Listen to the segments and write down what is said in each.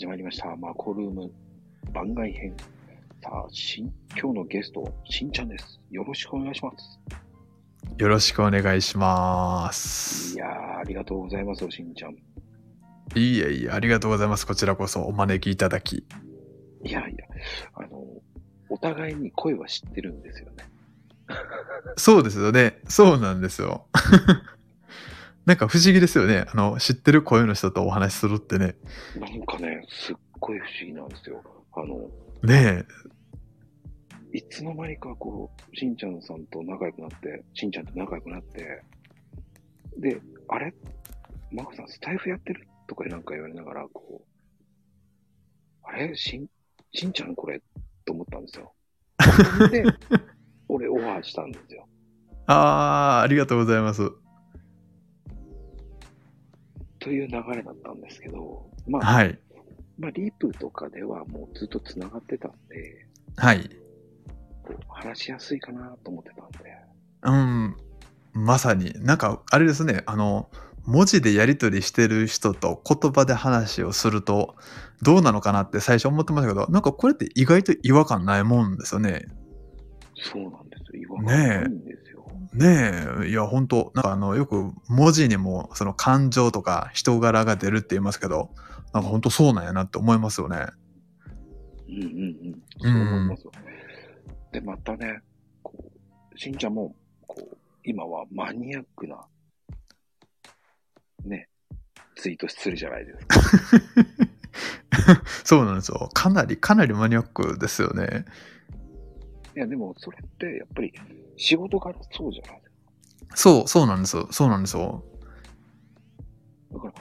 始まりました。マコルーム番外編。さあ、しん今日のゲスト、しんちゃんです。よろしくお願いします。よろしくお願いしますい。やー、ありがとうございますよ、しんちゃん。いえいえ、ありがとうございます。こちらこそお招きいただき。いやいや、あの、お互いに声は知ってるんですよね。そうですよね。そうなんですよ。なんか不思議ですよね。あの、知ってる声の人とお話しするってね。なんかね、すっごい不思議なんですよ。あの、ねいつの間にかこう、しんちゃんさんと仲良くなって、しんちゃんと仲良くなって、で、あれ？マコさんスタイフやってる？とかなんか言われながら、こう、あれ？しん、しんちゃんこれ？と思ったんですよ。で、俺オファーしたんですよ。え。あー、ありがとうございます。という流れだったんですけど、まあ、はい。まあ、リープとかではもうずっと繋がってたんで、はい。こう話しやすいかなと思ってたんで、うん。まさに。なんか、あれですね。あの、文字でやり取りしてる人と言葉で話をするとどうなのかなって最初思ってましたけど、なんかこれって意外と違和感ないもんですよね。そうなんですよ。違和感ないんで。ねえ、いや、本当なんかあの、よく文字にもその感情とか人柄が出るって言いますけど、なんか本当そうなんやなって思いますよね。うんうんうん。そう思いますよ。で、またね、こう、しんちゃんも、こう、今はマニアックな、ね、ツイートするじゃないですか。そうなんですよ。かなり、かなりマニアックですよね。いや、でも、それって、やっぱり、仕事からそうじゃないですそう、そうなんですよ。そうなんですよ。か。だから、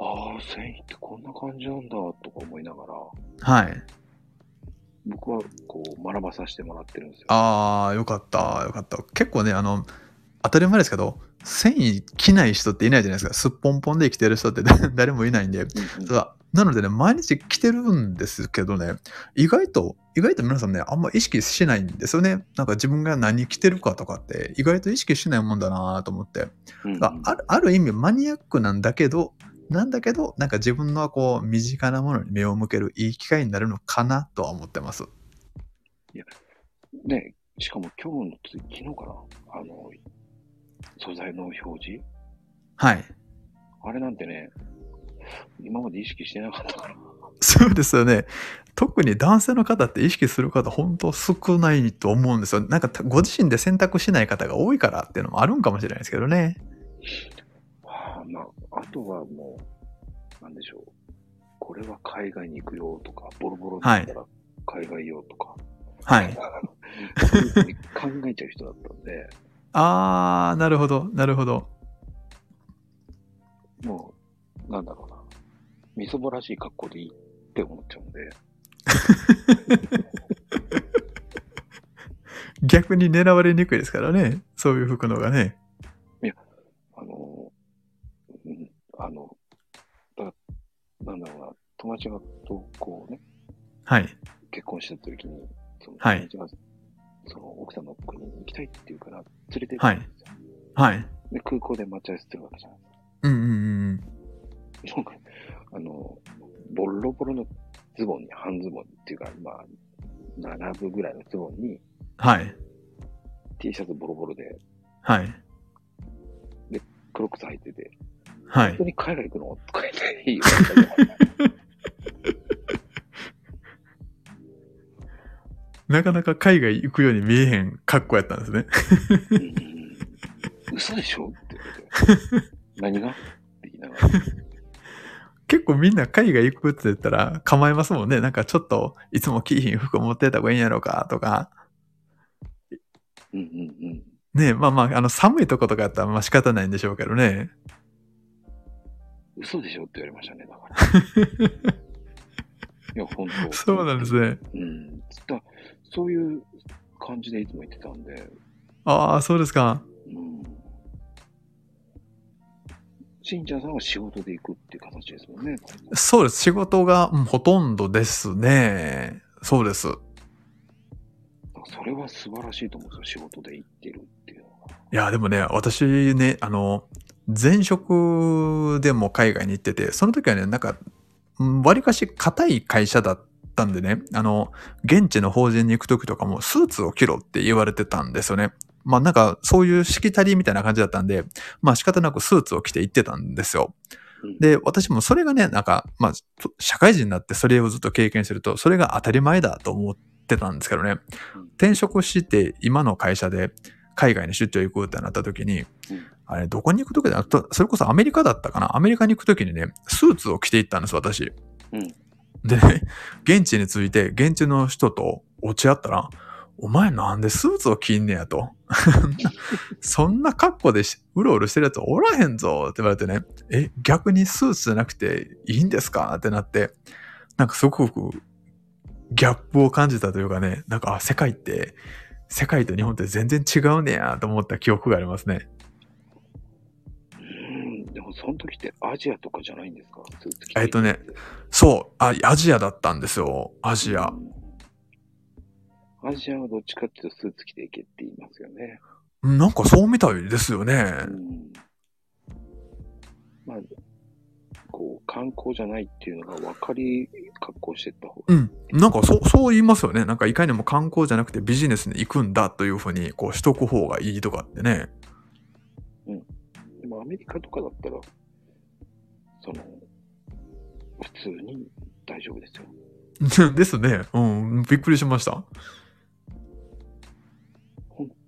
ああ、繊維ってこんな感じなんだ、とか思いながら、はい。僕は、こう、学ばさせてもらってるんですよ。ああ、よかった、よかった。結構ね、あの、当たり前ですけど、繊維着ない人っていないじゃないですか。すっぽんぽんで生きてる人って 誰もいないんで。なのでね、毎日着てるんですけどね、意外と、意外と皆さんね、あんま意識しないんですよね。なんか自分が何着てるかとかって、意外と意識しないもんだなと思って。ああるある意味マニアックなんだけど、なんだけど、なんか自分のこう、身近なものに目を向けるいい機会になるのかなとは思ってます。ね、しかも今日のつ、昨日かな、あの、素材の表示？はい。あれなんてね、今まで意識してなかったから。そうですよね。特に男性の方って意識する方、本当少ないと思うんですよ。なんかご自身で選択しない方が多いからっていうのもあるんかもしれないですけどね。はあ、まあ、あとはもう、なんでしょう。これは海外に行くよとか、ボロボロだったら海外用とか、はい。そういうふうに考えちゃう人だったんで、あー、なるほど、なるほど。もう、なんだろうな。みそぼらしい格好でいいって思っちゃうんで、逆に狙われにくいですからね。そういう服のがね。あの、うん、あの、だなんだろうな、友達がと、こうね、はい。結婚した時に、友達が、その奥さんの国に行きたいって言うから、連れて行ったんですよ。はい。で、空港で待ち合わせするわけじゃないですか。うんうんうん。なんか、あの、ボロボロのズボンに、半ズボンっていうか、まあ、並ぶぐらいのズボンに、はい。T シャツボロボロで、はい。黒靴履いてて、はい本当。に海外行くの？とか言って言われ なかなか海外行くように見えへん格好やったんですね。うん嘘でしょ？って言われて。何が？って言いながら。結構みんな海外行くって言ったら構えますもんね。なんかちょっといつも着いひん服持ってた方がいいんやろうかとか。うんうんうん。ねまあまあ、あの寒いとことかやったらまあ仕方ないんでしょうけどね。嘘でしょ？って言われましたね、だから。いや、本当。そうなんですね。うん。つったそういう感じでいつも言ってたんで、ああ、そうですか。うん。しんちゃんさんは仕事で行くっていう形ですもんね。そうです。仕事が、うんほとんどですね。そうです。それは素晴らしいと思うんですよ、仕事で行ってるっていうのは。いや、でもね、私ね、あの、前職でも海外に行ってて、その時はね、なんか、わりかし硬い会社だったんでね、あの、現地の法人に行くときとかもスーツを着ろって言われてたんですよね。まあなんかそういうしきたりみたいな感じだったんで、まあ仕方なくスーツを着て行ってたんですよ。で、私もそれがね、なんか、まあ、社会人になってそれをずっと経験すると、それが当たり前だと思ってたんですけどね。転職して今の会社で海外に出張行くってなった時に、あれ、どこに行く時だ？それこそアメリカだったかな？アメリカに行く時にね、スーツを着て行ったんです、私。でね、現地に着いて、現地の人と落ち合ったら、お前なんでスーツを着んねやと。そんな格好でうろうろしてるやつおらへんぞって言われてね、え、逆にスーツじゃなくていいんですか？ってなって、なんかすごくギャップを感じたというかね、なんか、世界って、世界と日本って全然違うねやと思った記憶がありますね。その時ってアジアとかじゃないんですか？スーツ着てえっとね、そう、あ、アジアだったんですよ、アジア。うんアジアはどっちかっていうとスーツ着ていけって言いますよね。なんかそうみたいですよね。うん、まあ、こう、観光じゃないっていうのが分かり、格好してった方が。うん。なんかそう、そう言いますよね。なんかいかにも観光じゃなくてビジネスに行くんだというふうに、こう、しとく方がいいとかってね。アメリカとかだったら、その、普通に大丈夫ですよ。ですね。うん。びっくりしました。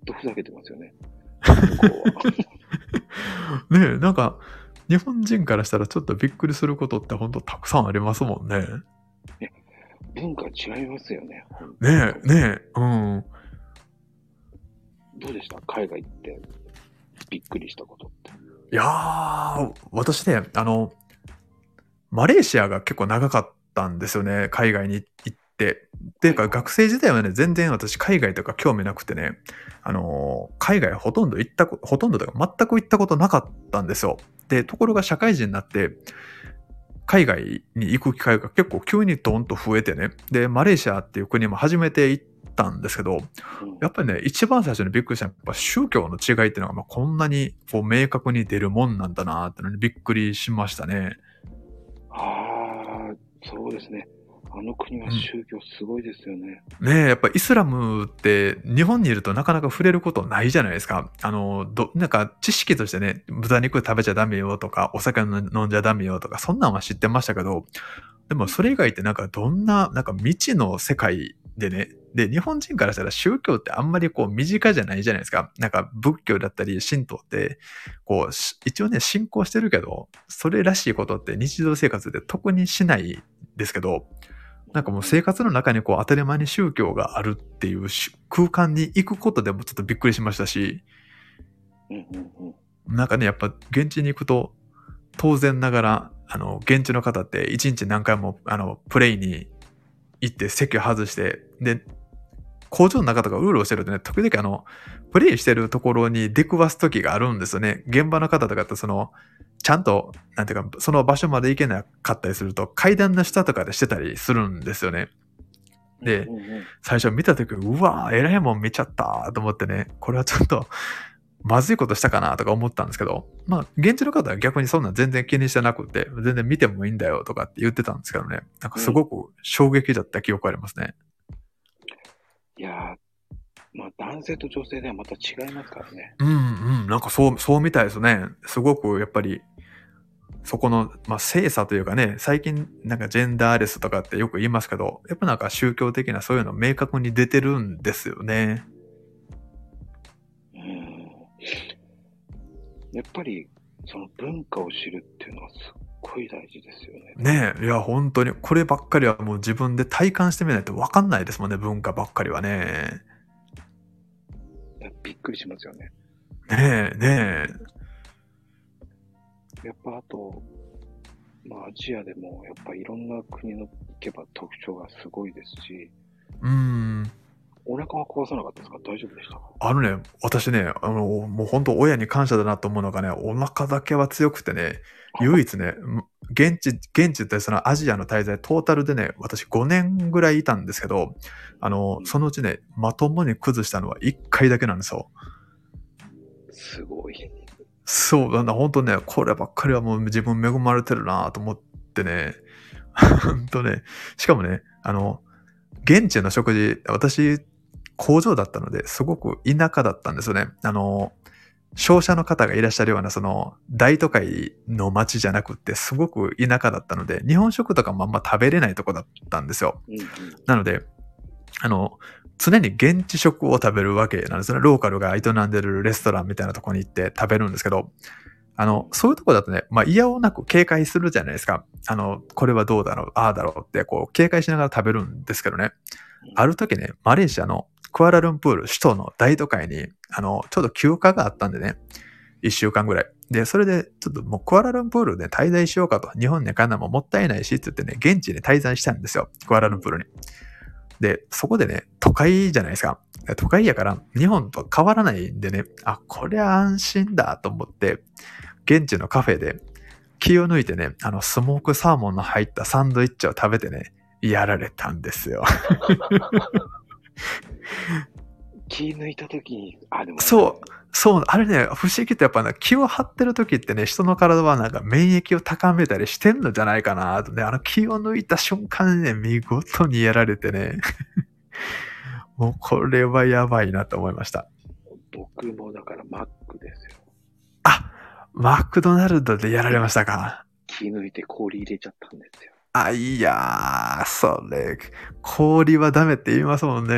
とふざけてますよね。ねえ、なんか、日本人からしたらちょっとびっくりすることって本当たくさんありますもんね。ね文化違いますよね。ねえ、ねえ、うん。どうでした？海外ってびっくりしたことって。いやー、私ね、あの、マレーシアが結構長かったんですよね、海外に行って。っていうか、学生時代はね、全然私海外とか興味なくてね、あのー、海外ほとんど行った、ほとんどとか全く行ったことなかったんですよ。で、ところが社会人になって、海外に行く機会が結構急にドンと増えてね。で、マレーシアっていう国も初めて行ったんですけど、やっぱりね、一番最初にびっくりしたのは、やっぱ宗教の違いっていうのが、まあ、こんなにこう明確に出るもんなんだなってのにびっくりしましたね。ああ、そうですね。あの国は宗教すごいですよね。うん、ねえ、やっぱイスラムって日本にいるとなかなか触れることないじゃないですか。あの、ど、なんか知識としてね、豚肉食べちゃダメよとか、お酒飲んじゃダメよとか、そんなんは知ってましたけど、でもそれ以外ってなんかどんな、なんか未知の世界でね、で、日本人からしたら宗教ってあんまりこう身近じゃないじゃないですか。なんか仏教だったり神道って、こう、一応ね、信仰してるけど、それらしいことって日常生活で特にしないですけど、なんかもう生活の中にこう当たり前に宗教があるっていう空間に行くことでもちょっとびっくりしましたし、なんかね、やっぱ現地に行くと、当然ながら、あの、現地の方って一日何回も、あの、プレイに行って席を外して、で、工場の中とかうろうろしてるとね、時々あの、プレイしてるところに出くわす時があるんですよね。現場の方とかってその、ちゃんと、なんていうか、その場所まで行けなかったりすると、階段の下とかでしてたりするんですよね。で、最初見た時、うわー、偉いもん見ちゃったと思ってね、これはちょっと、まずいことしたかなとか思ったんですけど、まあ、現地の方は逆にそんな全然気にしてなくて、全然見てもいいんだよとかって言ってたんですけどね、なんかすごく衝撃だった記憶ありますね。いやー、まあ男性と女性ではまた違いますからね。うんうん、なんかそう、そうみたいですね。すごくやっぱり、そこの、まあ、性差というかね、最近なんかジェンダーレスとかってよく言いますけど、やっぱなんか宗教的なそういうの明確に出てるんですよね。やっぱり、その文化を知るっていうのはすっごい大事ですよね。ねえ、いや、本当に、こればっかりはもう自分で体感してみないと分かんないですもんね、文化ばっかりはね。びっくりしますよね。ねえ、ねえ。やっぱあと、まあアジアでもやっぱいろんな国の行けば特徴がすごいですし、うん。お腹は壊さなかったですか？大丈夫でしたあのね、私ね、あの、もう本当親に感謝だなと思うのがね、お腹だけは強くてね、唯一ね、現地、現地ってそのアジアの滞在、トータルでね、私5年ぐらいいたんですけど、あの、そのうちね、まともに崩したのは1回だけなんですよ。すごい。そう、だ本当ね、こればっかりはもう自分恵まれてるなと思ってね、ほんとね。しかもね、あの、現地の食事、私、工場だったので、すごく田舎だったんですよね。あの、商社の方がいらっしゃるような、その、大都会の街じゃなくって、すごく田舎だったので、日本食とかもあんま食べれないとこだったんですよ。うんうん。なので、あの、常に現地食を食べるわけなんですね。ローカルが営んでるレストランみたいなとこに行って食べるんですけど、あの、そういうとこだとね、まあ嫌をなく警戒するじゃないですか。あの、これはどうだろう、ああだろうって、こう、警戒しながら食べるんですけどね。ある時ね、マレーシアのクアラルンプール、首都の大都会に、あの、ちょうど休暇があったんでね、一週間ぐらい。で、それで、ちょっともうクアラルンプールで滞在しようかと。日本に帰るのももったいないし、って言ってね、現地に滞在したんですよ。クアラルンプールに。で、そこでね、都会じゃないですか。都会やから、日本と変わらないんでね、あ、これは安心だと思って、現地のカフェで気を抜いてね、あの、スモークサーモンの入ったサンドイッチを食べてね、やられたんですよ。気抜いたときに、あ、でも、そうそう、あれね、不思議ってやっぱね、気を張ってる時ってね、人の体はなんか免疫を高めたりしてんのじゃないかなとね、あの気を抜いた瞬間にね、見事にやられてね、もうこれはやばいなと思いました。僕もだからマックですよ。あ、マクドナルドでやられましたか。気抜いて氷入れちゃったんですよ。あ、いやー、それ、氷はダメって言いますもんね。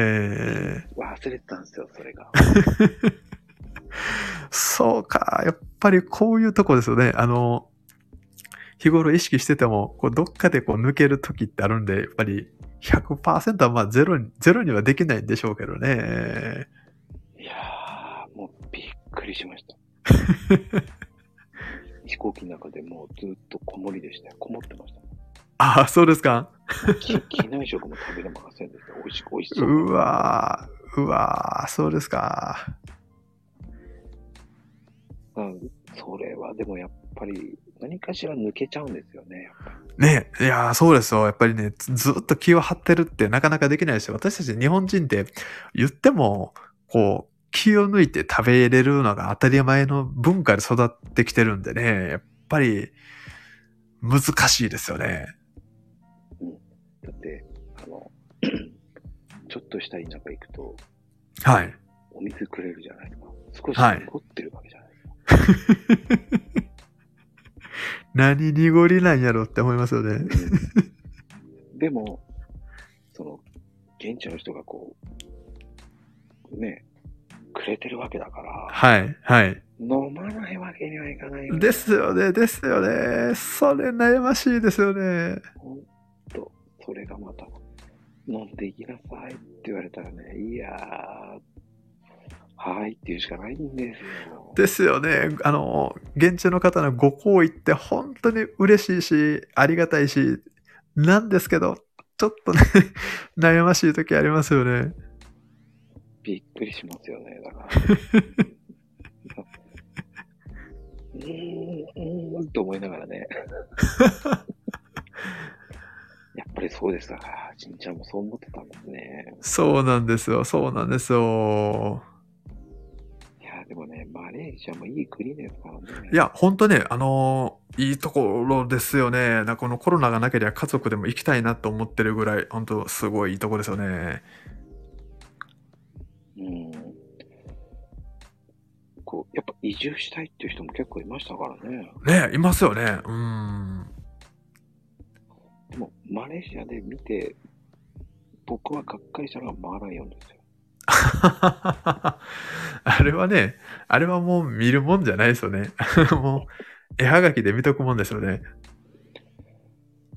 忘れてたんですよ、それが。そうか。やっぱりこういうとこですよね。あの、日頃意識してても、こうどっかでこう抜ける時ってあるんで、やっぱり100%はまあゼロに、ゼロにはできないんでしょうけどね。いやー、もうびっくりしました。飛行機の中でもうずっとこもりでしたよ。こもってました。ああ、そうですか？き機内食も食べれませんでした。美味しく美味しそう。うわー、うわー、そうですか。うん、それはでもやっぱり何かしら抜けちゃうんですよね。ねいやーそうですよ。やっぱりね、ずずっと気を張ってるってなかなかできないですよ。私たち日本人って言っても、こう、気を抜いて食べれるのが当たり前の文化で育ってきてるんでね、やっぱり難しいですよね。だって、あの、ちょっとした田舎行くと、はい。お水くれるじゃないですか。少しはい残ってるわけじゃないですか。何濁りなんやろって思いますよね。うんでも、その、現地の人がこう、ね、くれてるわけだから、はい、はい。飲まないわけにはいかない。ですよね、ですよね。それ悩ましいですよね。ほんと、それがまた、飲んでいきなさいって言われたらね、いやー、はいって言うしかないんですよ。ですよね。あの、現地の方のご好意って本当に嬉しいし、ありがたいし、なんですけど、ちょっとね、悩ましい時ありますよね。びっくりしますよね、だから。うーん、うーんと思いながらね。やっぱりそうでしたか。しんちゃんもそう思ってたんですね。そうなんですよ、そうなんですよ。いや、でもね、マレーシアもいい国ですからね。いや、本当ね、あのーいいところですよね。なんかこのコロナがなければ家族でも行きたいなと思ってるぐらい、本当すごいいいとこですよね。うん。こう、やっぱ移住したいっていう人も結構いましたからね。ねいますよね。うん。でも、マレーシアで見て、僕はがっかりしたのがマーライオンですよ。あれはね、あれはもう見るもんじゃないですよね。もう、絵はがきで見とくもんですよね。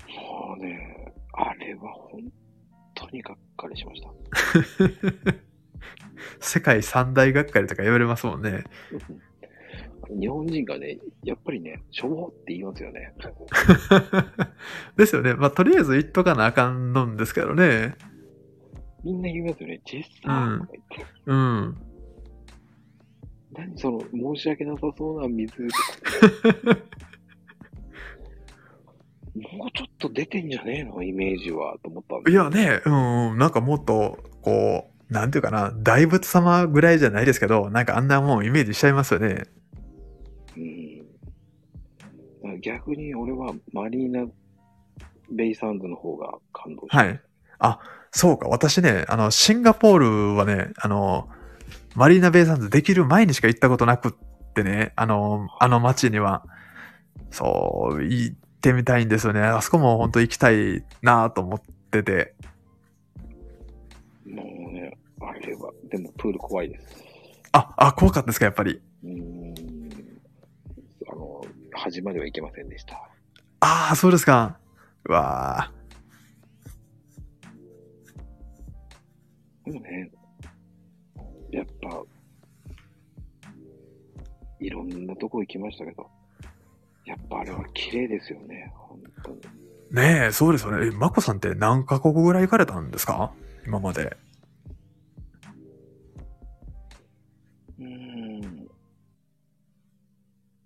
もうね、あれは本当にがっかりしました。世界三大がっかりとか言われますもんね。日本人がね、やっぱりね、しょぼって言いますよね。ですよね。まあ、とりあえず言っとかなあかんのんですけどね。みんな言いますよね。ジェスターとか言って。うん。何その申し訳なさそうな水とか。もうちょっと出てんじゃねえのイメージは、と思ったんですいやね、うん、うんなんかもっと、こう、なんていうかな、大仏様ぐらいじゃないですけど、なんかあんなもんイメージしちゃいますよね。逆に俺はマリーナベイサンズの方が感動しました。はい。あ、そうか。私ね、あの、シンガポールはね、あの、マリーナベイサンズできる前にしか行ったことなくってね、あの、あの街には、そう、行ってみたいんですよね。あそこも本当行きたいなと思ってて。もうね、あれは、でもプール怖いです。あ、あ、怖かったですか、やっぱり。うーん。端までは行けませんでした。ああ、そうですか。うわあ。でもね、やっぱ、いろんなとこ行きましたけど、やっぱあれは綺麗ですよね、本当に。ねえ、そうですよね。え、マコさんって何カ国ぐらい行かれたんですか？今まで。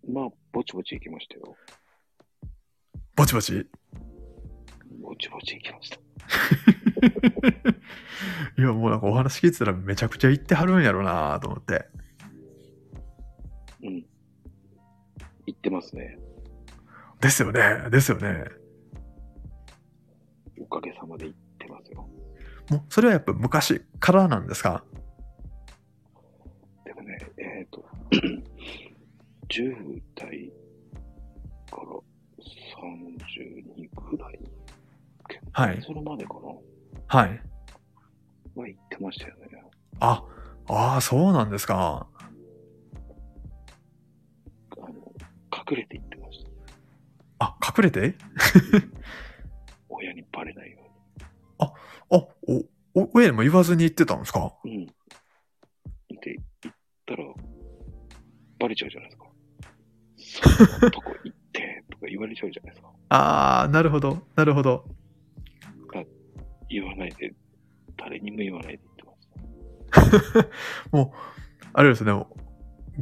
まあ、ぼちぼち行きましたよ。ぼちぼち？ぼちぼち行きました。いや、もうなんかお話聞いてたらめちゃくちゃ行ってはるんやろうなと思って。うん。行ってますね。ですよね。ですよね。おかげさまで行ってますよ。もう、それはやっぱ昔からなんですか？でもね、えっ、と、10代から32ぐらい、結はい婚するまでかな、はい。は行ってましたよね。あ、ああ、そうなんですか。あの、隠れて行ってました。あ、隠れて？親にバレないよあ、お、お、親にも言わずに行ってたんですか？うに。うん。で、行ったら、バレちゃうじゃないですか。そんなとこ行って、とか言われちゃうじゃないですか。ああ、なるほど。なるほど。言わないで、誰にも言わないで言ってました。もう、あれですね。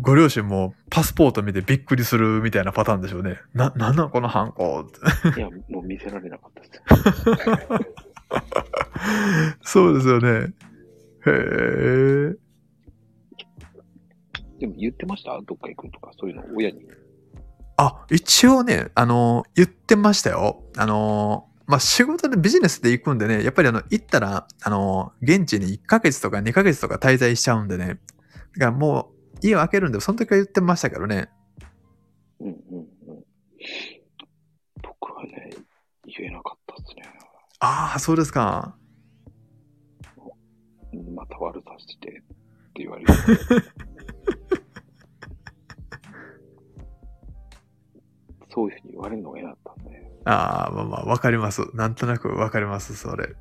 ご両親もパスポート見てびっくりするみたいなパターンでしょうね。な、なんなんこのハンコって。いや、もう見せられなかったです。そうですよね。へえ。でも言ってました？どっか行くとか、そういうの親に。あ、一応ね、あの、言ってましたよ。あの、まあ、仕事でビジネスで行くんでね、やっぱりあの、行ったら、あの、現地に1ヶ月とか2ヶ月とか滞在しちゃうんでね。だからもう、家を開けるんで、その時は言ってましたけどね。うんうんうん。僕はね、言えなかったですね。ああ、そうですか。また悪さしてって言われる。そういうふうに言われるのが嫌だったんで。ああ、まあまあ、わかります。なんとなくわかります、それ。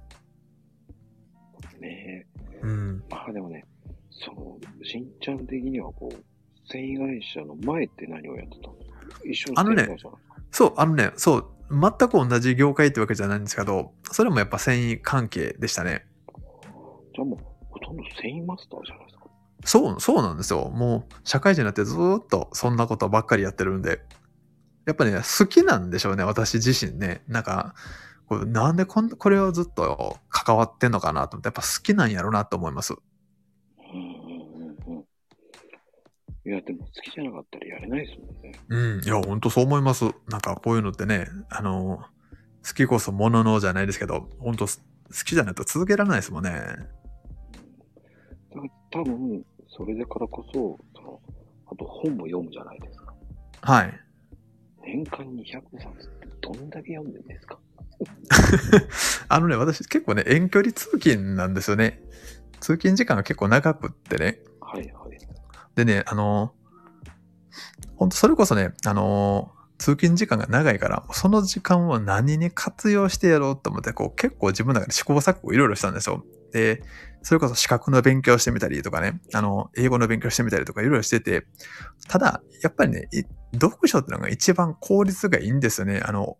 ねうん。まあでもね、その、しんちゃん的にはこう、繊維会社の前って何をやってたんですか一緒のあのねそう、あのね、そう、全く同じ業界ってわけじゃないんですけど、それもやっぱ繊維関係でしたね。じゃあもう、ほとんど繊維マスターじゃないですか。そう、そうなんですよ。もう、社会人になってずーっとそんなことばっかりやってるんで。やっぱね、好きなんでしょうね、私自身ね。なんか、こうなんでこんこれをずっと関わってんのかなと思って、やっぱ好きなんやろうなと思います。うんうんうんうん。いや、でも好きじゃなかったらやれないですもんね。うん、いや、ほんとそう思います。なんかこういうのってね、あの、好きこそもののじゃないですけど、ほんと好きじゃないと続けられないですもんね。多分、それだからこそ、その、あと本も読むじゃないですか。はい。年間200冊ってどんだけ読んでるんですか？あのね、私結構ね、遠距離通勤なんですよね。通勤時間が結構長くってね。はいはい。でね、あの本当それこそね、あの通勤時間が長いから、その時間を何に活用してやろうと思って、こう結構自分の中で試行錯誤いろいろしたんですよ。で、それこそ資格の勉強してみたりとかね、あの、英語の勉強してみたりとかいろいろしてて、ただ、やっぱりね、い読書ってのが一番効率がいいんですよね。あの、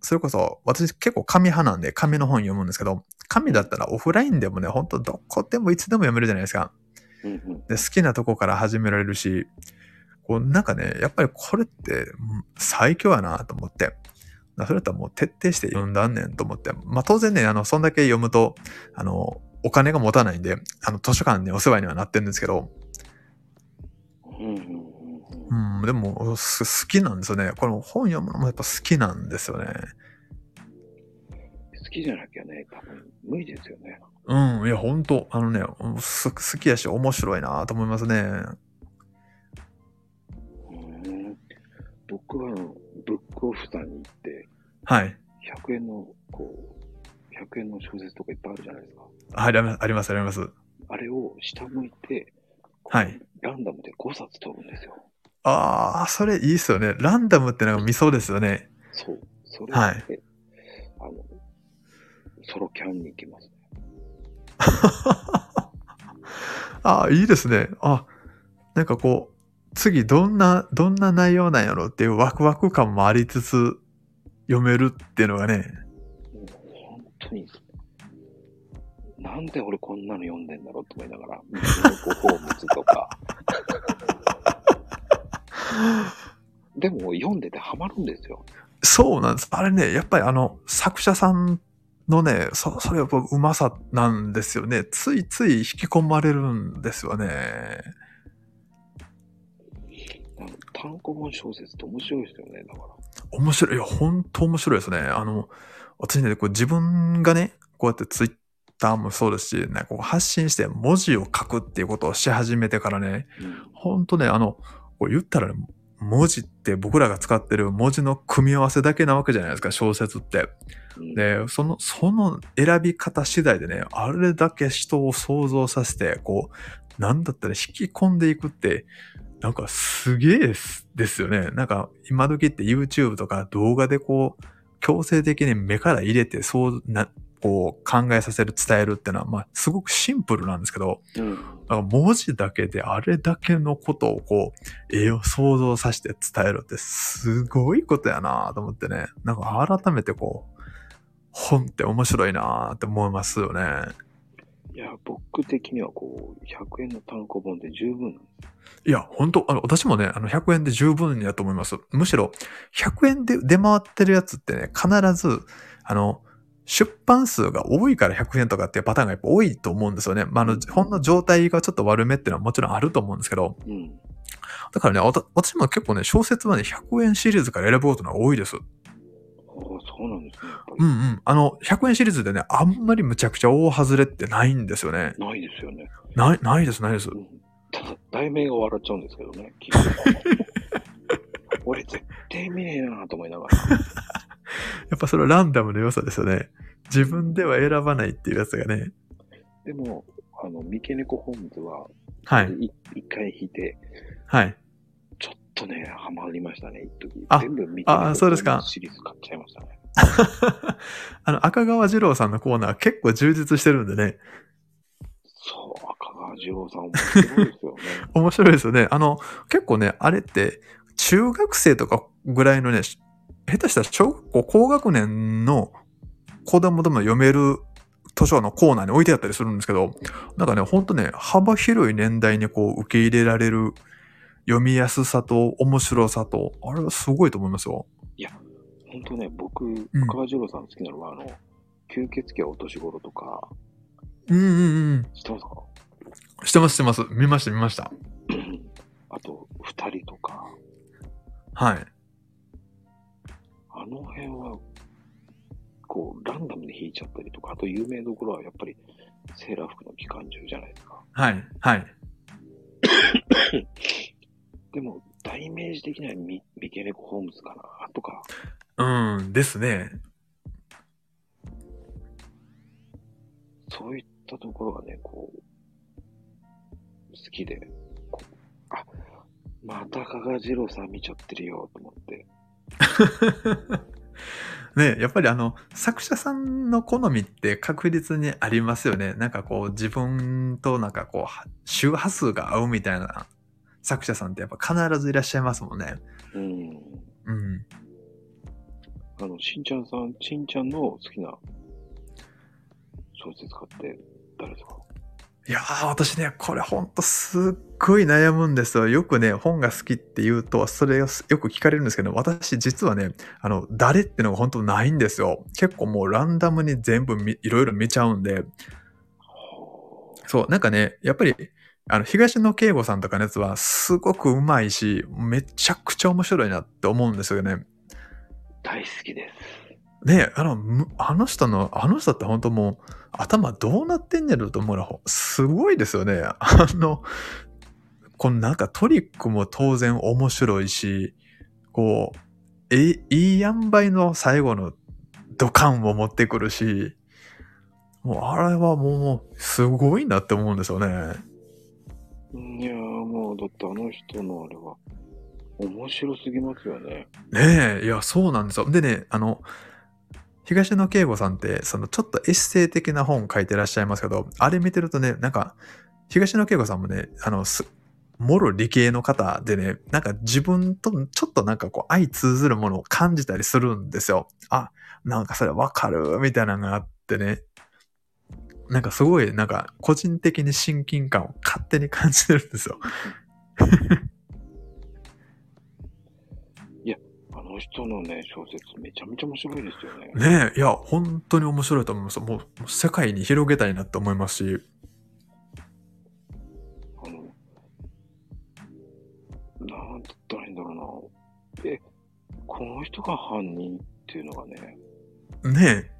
それこそ、私結構紙派なんで紙の本読むんですけど、紙だったらオフラインでもね、ほんとどこでもいつでも読めるじゃないですか。で好きなとこから始められるし、こうなんかね、やっぱりこれってうん最強やなと思って。それだったらもう徹底して読んだんねんと思って。まあ当然ね、あの、そんだけ読むと、あの、お金が持たないんで、あの、図書館にお世話にはなってるんですけど、うんでも、す好きなんですよね。この本読むのもやっぱ好きなんですよね。きじゃなきゃね、多分無理ですよね。うん、いや、ほんと、あのね、す好きやし面白いなと思いますね。うん。僕はブックオフさんに行って、はい。100円の、こう、100円の小説とかいっぱいあるじゃないですか。あります、あります、あります。あれを下向いて、はい。ランダムで5冊取るんですよ。ああ、それいいっすよね。ランダムってなんか見そうですよね。そう。それで、はいあの、ソロキャンに行きますね。ああ、いいですね。あ、なんかこう、次どんな、どんな内容なんやろっていうワクワク感もありつつ読めるっていうのがね。当に、なんで俺こんなの読んでんだろうと思いながら、ミルコ・ホームズとか。でも読んでてハマるんですよ。そうなんです。あれね、やっぱりあの、作者さんのね、そそれやっぱうまさなんですよね。ついつい引き込まれるんですよね。単行本小説って面白いですよね、だから。面白い。いや、本当面白いですね。あの、私ね、こう自分がね、こうやってツイッターもそうですし、ね、こう発信して文字を書くっていうことをし始めてからね、うん本当ね、あの、こう言ったらね、文字って僕らが使ってる文字の組み合わせだけなわけじゃないですか、小説って。うんで、その、その選び方次第でね、あれだけ人を想像させて、こう、なんだったら引き込んでいくって、なんかすげえですよね。なんか今時って YouTube とか動画でこう、強制的に目から入れて、そうな、こう考えさせる、伝えるっていうのは、まあ、すごくシンプルなんですけど、うん。か文字だけであれだけのことをこう、絵を想像させて伝えるってすごいことやなと思ってね。なんか改めてこう、本って面白いなって思いますよね。いや、僕的にはこう、100円の単行本で十分なんでいや、本当あの、私もね、あの、100円で十分やと思います。むしろ、100円で出回ってるやつってね、必ず、あの、出版数が多いから100円とかっていうパターンがやっぱ多いと思うんですよね。まあ、あの、本の状態がちょっと悪めっていうのはもちろんあると思うんですけど、す。うん。だからね、私も結構ね、小説はね、100円シリーズから選ぶことが多いです。そうなんですね。うんうん。あの、100円シリーズでね、あんまりむちゃくちゃ大外れってないんですよね。ないですよね。ない、ないです、ないですう。ん。ただ、題名が笑っちゃうんですけどね、俺絶対見ねえなと思いながら。やっぱそれはランダムの良さですよね。自分では選ばないっていうやつがね。でも、あの、三毛猫ホームズは、はい。い一回引いて、はい。ちょっとね、ハマりましたね、一時。あ全部三毛あ猫そうですかホームズシリーズ買っちゃいましたね。あの、赤川二郎さんのコーナー結構充実してるんでね。そう、赤川次郎さん面白いですよね。面白いですよね。あの、結構ね、あれって、中学生とかぐらいのね、し下手したら小学校高学年の子供でも読める図書のコーナーに置いてあったりするんですけど、なんかね、ほんとね、幅広い年代にこう受け入れられる読みやすさと面白さと、あれはすごいと思いますよ。本当ね、僕、川次郎さん好きなのは、あの、吸血鬼はお年頃とか、うんうんうん。知ってますか？してますしてます。見ました見ました。あと、二人とか、はい。あの辺は、こう、ランダムで引いちゃったりとか、あと有名どころはやっぱり、セーラー服の機関銃じゃないですか。はい。はい。でも、代名詞的にはミミケネコ・ホームズかなとか、うん、ですね。そういったところがね、こう、好きで、あ、また加賀次郎さん見ちゃってるよ、と思って。ねやっぱりあの、作者さんの好みって確実にありますよね。なんかこう、自分となんかこうは、周波数が合うみたいな作者さんってやっぱ必ずいらっしゃいますもんね。うん。うん。あの、しんちゃんさん、しんちゃんの好きな小説家って誰ですか？いやー、私ね、これほんとすっごい悩むんですよ。よくね、本が好きって言うと、それをよく聞かれるんですけど、私実はね、あの、誰ってのが本当ないんですよ。結構もうランダムに全部みいろいろ見ちゃうんで、そう、なんかね、やっぱり、あの、東野圭吾さんとかのやつはすごくうまいし、めちゃくちゃ面白いなって思うんですよね。大好きです。ねあの、むあの人の、あの人って本当もう、頭どうなってんねやろと思うの、すごいですよね。あの、このなんかトリックも当然面白いし、こう、え、いい塩梅の最後のドカンを持ってくるし、もうあれはもう、すごいなって思うんですよね。いやーもう、だってあの人のあれは、面白すぎますよね。ねえ、いや、そうなんですよ。でね、あの、東野圭吾さんって、そのちょっとエッセイ的な本書いてらっしゃいますけど、あれ見てるとね、なんか、東野圭吾さんもね、あの、もろ理系の方でね、なんか自分とちょっとなんかこう相通ずるものを感じたりするんですよ。あ、なんかそれわかるみたいなのがあってね。なんかすごい、なんか個人的に親近感を勝手に感じてるんですよ。の人のね、小説めちゃめちゃ面白いですよね。ねえ、いや、本当に面白いと思います。もう、世界に広げたいなって思いますし、あの、なんだったらいいんだろうな。え、この人が犯人っていうのがね、ねえ、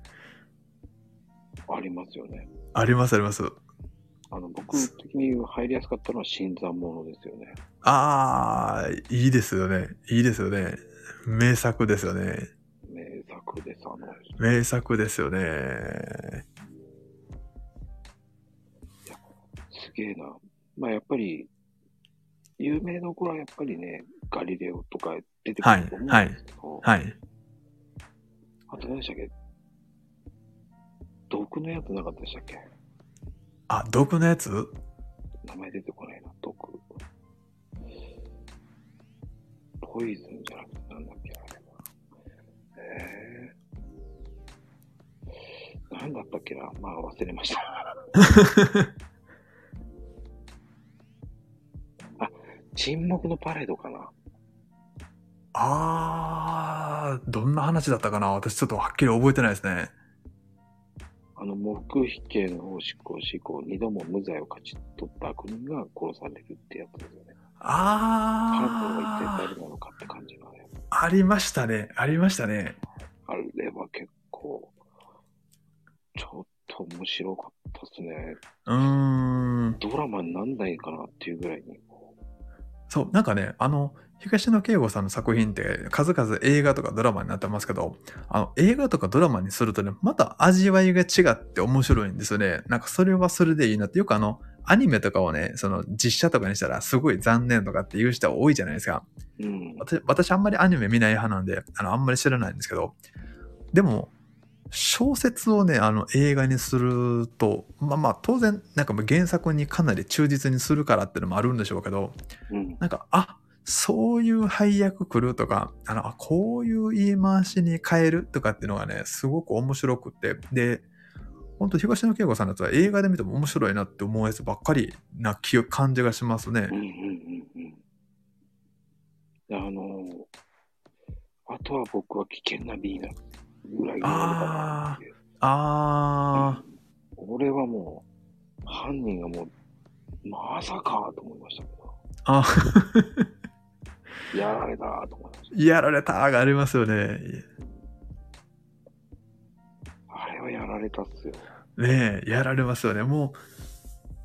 ありますよね。ありますあります。あの、僕的に入りやすかったのは新参者ですよね。ああ、いいですよね。いいですよね。名作ですよね。名作です、あの人。名作ですよね。すげえな。まあやっぱり、有名どころはやっぱりね、ガリレオとか出てくると思うんですけど、はい。あと何でしたっけ？毒のやつなかったでしたっけ？あ、毒のやつ？名前出てこないな、毒。ポイズンじゃなくえー。なんだったっけなまあ忘れました。あ、沈黙のパレードかなあー、どんな話だったかな私ちょっとはっきり覚えてないですね。あの、黙秘刑の執行し、こう、二度も無罪を勝ち取った悪人が殺されるってやつですよね。犯人は一体あ誰なのかってありましたね。ありましたね。あれは結構、ちょっと面白かったですね。うーん。ドラマになんないかなっていうぐらいに。そう、なんかね、あの、東野圭吾さんの作品って数々映画とかドラマになってますけど、あの、映画とかドラマにするとね、また味わいが違って面白いんですよね。なんかそれはそれでいいなって。よくあの、アニメとかをね、その実写とかにしたらすごい残念とかって言う人は多いじゃないですか。うん。私私あんまりアニメ見ない派なんで、あの、あんまり知らないんですけど、でも、小説をね、あの、映画にすると、まあまあ、当然、なんか原作にかなり忠実にするからっていうのもあるんでしょうけど、うん。なんか、あ、そういう配役来るとか、あの、あこういう言い回しに変えるとかっていうのがね、すごく面白くって、で、本当東野圭吾さんのやつは映画で見ても面白いなって思うやつばっかりな気感じがしますねうん。うんうんうん。あのあとは僕は危険なビーナぐらいがああ俺はもう、犯人がもう、まさかと思いましたけど、ー、あ、やられたと思いましやられたがありますよね。た。あれはやられたっすよ。ねえ、やられますよね。もう、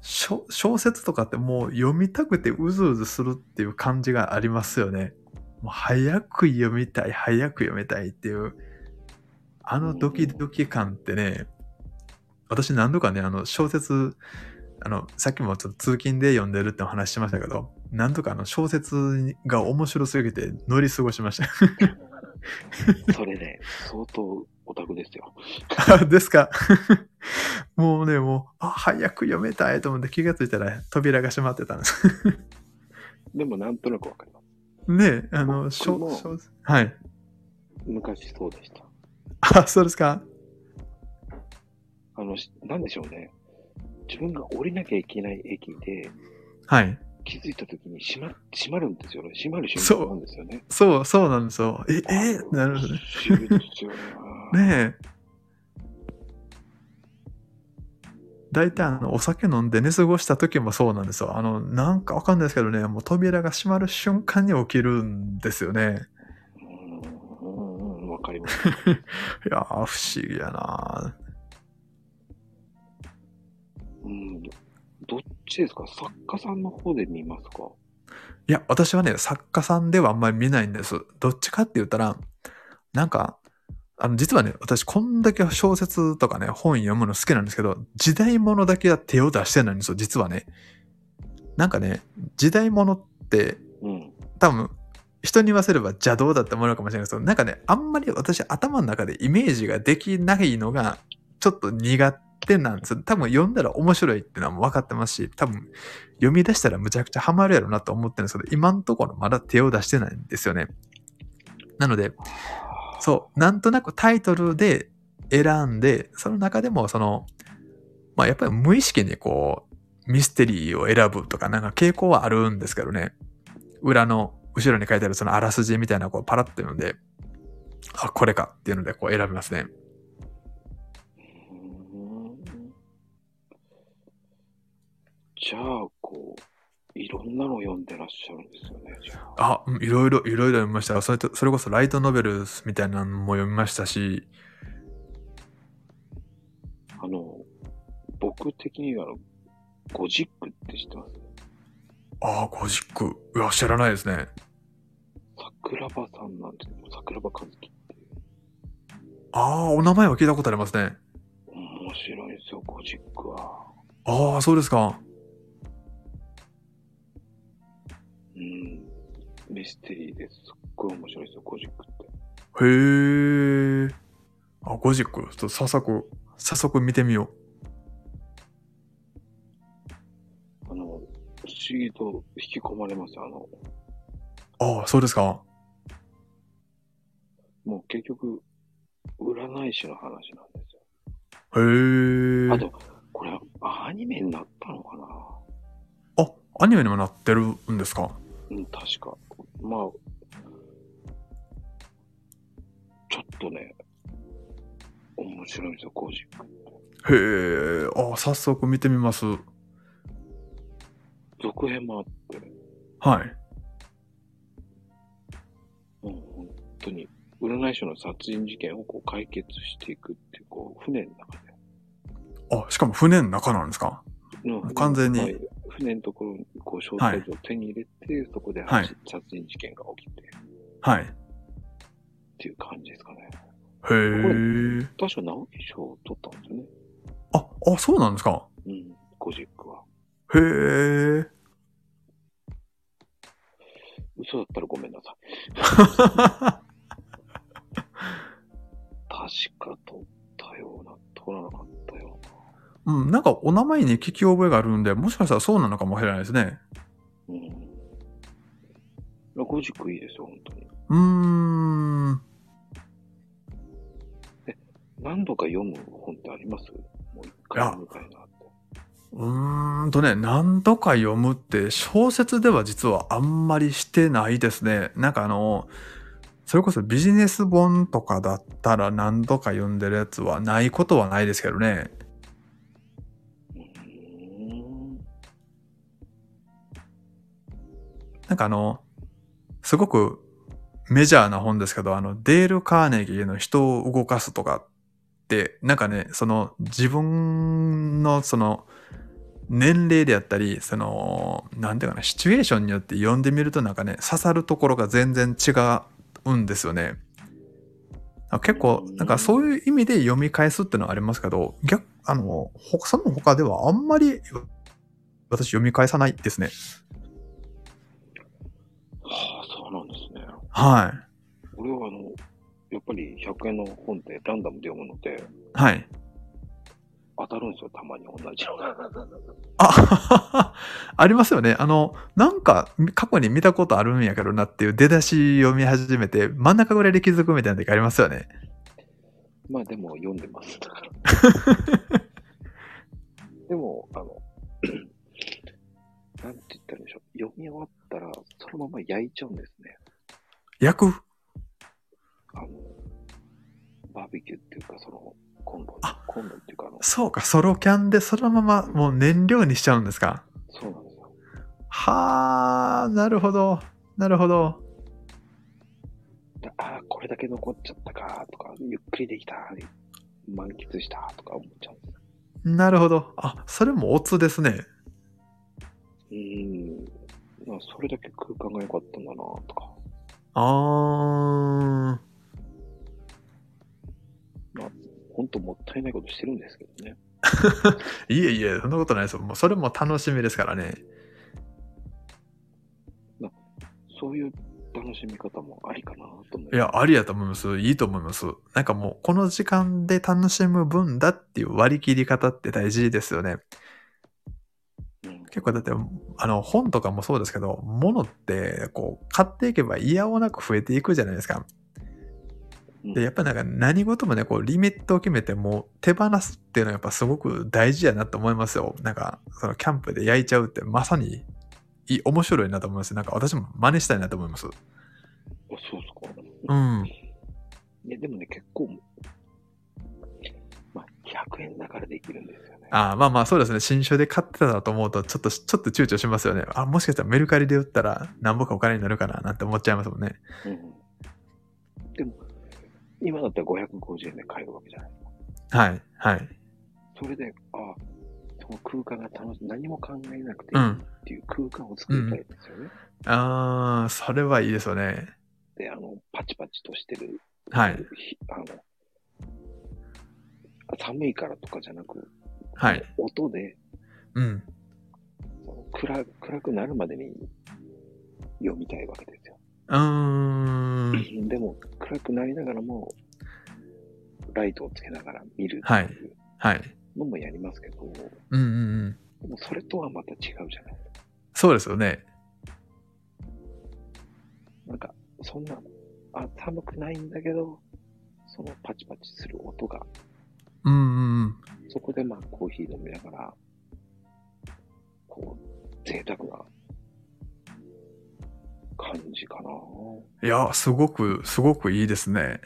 小説とかってもう読みたくてうずうずするっていう感じがありますよね。もう早く読みたい、早く読みたいっていう、あのドキドキ感ってね、私何度かね、あの小説、あの、さっきもちょっと通勤で読んでるってお話しましたけど、何度かあの小説が面白すぎて乗り過ごしました。それね、相当オタクですよ。あ ですか もうね、もう、あ、早く読めたいと思って気がついたら扉が閉まってたんです。でもなんとなくわかります。ねあの、僕しょもしょはい。昔そうでした。あ、そうですか。あの、しなんでしょうね。自分が降りなきゃいけない駅ではい。気づいたときに閉ま閉まるんですよね。閉まる瞬そう間なんですよね。そう、そうなんですよ。え、えなるほどね。不思議ですよね。ねえ。大体あの、お酒飲んで寝過ごした時もそうなんですよ。あの、なんかわかんないですけどね、もう扉が閉まる瞬間に起きるんですよね。うんうん、わかります。いやー、不思議やなうん。どっちですか作家さんの方で見ますかいや、私はね、作家さんではあんまり見ないんです。どっちかって言ったら、なんか、あの、実はね、私こんだけ小説とかね、本読むの好きなんですけど、時代物だけは手を出してないんですよ、実はね。なんかね、時代物って、うん。多分、人に言わせれば邪道だって思うのかもしれないですけど、なんかね、あんまり私頭の中でイメージができないのが、ちょっと苦手なんですよ。多分読んだら面白いっていうのはもう分かってますし、多分読み出したらむちゃくちゃハマるやろなと思ってるんですけど、今のところまだ手を出してないんですよね。なので、そう、なんとなくタイトルで選んで、その中でもその、まあやっぱり無意識にこう、ミステリーを選ぶとかなんか傾向はあるんですけどね。裏の、後ろに書いてあるそのあらすじみたいなこうパラッと読んで、あ、これかっていうのでこう選びますね。うんじゃあ、こう、いろんなの読んでらっしゃるんですよね、あ。いろいろ、いろいろ読みました。それと、それこそライトノベルみたいなのも読みましたし、あの、僕的には、ゴジックって知ってます？ああ、ゴジック。いや、知らないですね。桜庭さんなんですけど、桜庭和樹っていう。ああ、お名前は聞いたことありますね。面白いんですよ、ゴジックは。ああ、そうですか。うん。ミステリーです。すっごい面白いですよ、ゴジックって。へえ。あ、ゴジック？ちょっと早速、早速見てみよあの、不思議と引き込まれますよ。あの、う。ああ、そうですか。もう結局、占い師の話なんですよ。へえ。あと、これ、アニメになったのかな？あ、アニメにもなってるんですか？うん、確か。まあ、ちょっとね、面白いんですよ、ゴジック。へえ。あ、早速見てみます。続編もあって、はい。もう本当に、占い師の殺人事件をこう解決していくっていう、こう、船の中で。あ、しかも船の中なんですか？のう完全にまあ船のところにこう招待状を手に入れて、そこではい殺人事件が起きてっはい。ていう感じですかね。へえ。確か直木賞を取ったんですよね。あ、あ、そうなんですかうん、ゴジックは。へえ。嘘だったらごめんなさい。確か取ったような、取らなかったようん、なんかお名前に聞き覚えがあるんで、もしかしたらそうなのかもしれないですね。うん。ゴジックいいですよ、本当に。うーん。何度か読む本ってあります？もう一回読みたいなって。うーんとね、何度か読むって小説では実はあんまりしてないですね。なんかあの、それこそビジネス本とかだったら何度か読んでるやつはないことはないですけどね。なんかあの、すごくメジャーな本ですけど、あの、デール・カーネギーの人を動かすとかって、なんかね、その自分のその年齢であったり、その、なんていうかな、シチュエーションによって読んでみるとなんかね、刺さるところが全然違うんですよね。結構、なんかそういう意味で読み返すっていうのはありますけど、逆、あの、その他ではあんまり私読み返さないですね。はい。俺はあの、やっぱり100円の本ってランダムで読むので、はい。当たるんですよ、たまに同じのが。あ、ありますよね。あの、なんか過去に見たことあるんやけどなっていう出だし読み始めて、真ん中ぐらいで気づくみたいな時ありますよね。まあでも読んでます。だから。でも、あの、なんて言ったらいいんでしょう。読み終わったら、そのまま焼いちゃうんですね。焼く？あの、バーベキューっていうか、その、コンロあ、コンロっていうか、あの、そうか、ソロキャンでそのままもう燃料にしちゃうんですか？そうなんですよ。はあ、なるほど。なるほど。ああ、これだけ残っちゃったかとか、ゆっくりできた、満喫したとか思っちゃうんです。なるほど。あ、それもオツですね。うーん。まあそれだけ空間が良かったんだなとか。あまあ、本当もったいないことしてるんですけどね。ー。いえいえ、そんなことないですよ。もうそれも楽しみですからね。そういう楽しみ方もありかなと思いいや、ありやと思います。いいと思います。なんかもう、この時間で楽しむ分だっていう割り切り方って大事ですよね。うん結構だって、あの、本とかもそうですけど、物って、こう、買っていけば嫌おなく増えていくじゃないですか。うんで、やっぱなんか何事もね、こう、リミットを決めてもう手放すっていうのはやっぱすごく大事やなと思いますよ。なんか、そのキャンプで焼いちゃうってまさにいい、面白いなと思います。なんか私も真似したいなと思います。あそうっすか。うん。いや、でもね、結構、まあ、100円だからできるんですよね。ああ、まあまあそうですね。新種で買ってたと思うと、ちょっと、ちょっと躊躇しますよね。あ、もしかしたらメルカリで売ったら何ぼかお金になるかななんて思っちゃいますもんね。うん。でも、今だったら550円で買えるわけじゃない。はい、はい。それで、あその空間が楽しい、何も考えなくていいうんっていう空間を作りたいですよね。ああ、それはいいですよね。で、あの、パチパチとしてる。はい。ひあの、寒いからとかじゃなく、はい。音で、うん。暗暗くなるまでに読みたいわけですよ。うーん。でも、暗くなりながらも、ライトをつけながら見るはいっていうはい。のもやりますけど、うんうんうん。でもそれとはまた違うじゃないですか。そうですよね。なんか、そんな、あ、寒くないんだけど、そのパチパチする音が、うんうんうん。そこでまあコーヒー飲みながら、こう、贅沢な感じかな。いや、すごく、すごくいいですね。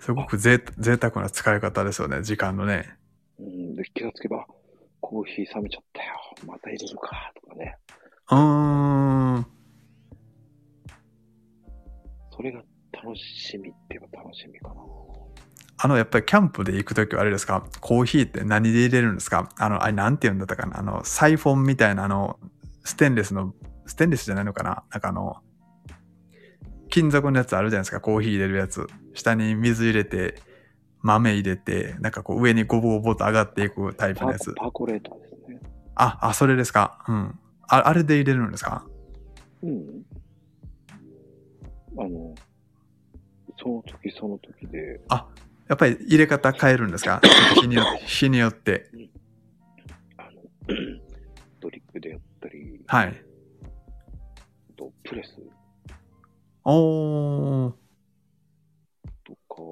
すごくぜ贅沢な使い方ですよね、時間のね。うん、で、気がつけば、コーヒー冷めちゃったよ。また入れるか、とかね。うーん。それが楽しみって言えば楽しみかな。あの、やっぱりキャンプで行くときはあれですか？コーヒーって何で入れるんですか？あの、あれなんて言うんだったかな？あの、サイフォンみたいなあの、ステンレスの、ステンレスじゃないのかな？なんかあの、金属のやつあるじゃないですか？コーヒー入れるやつ。下に水入れて、豆入れて、なんかこう上にゴボゴボと上がっていくタイプパのやつー。パーコレーターですね。あ、あ、それですか？うん。ああれで入れるんですか？うん。あの、その時その時で、やっぱり入れ方変えるんですか？日によって、日によって。あの、ドリップでやったり、はい。あとプレスおー。とか、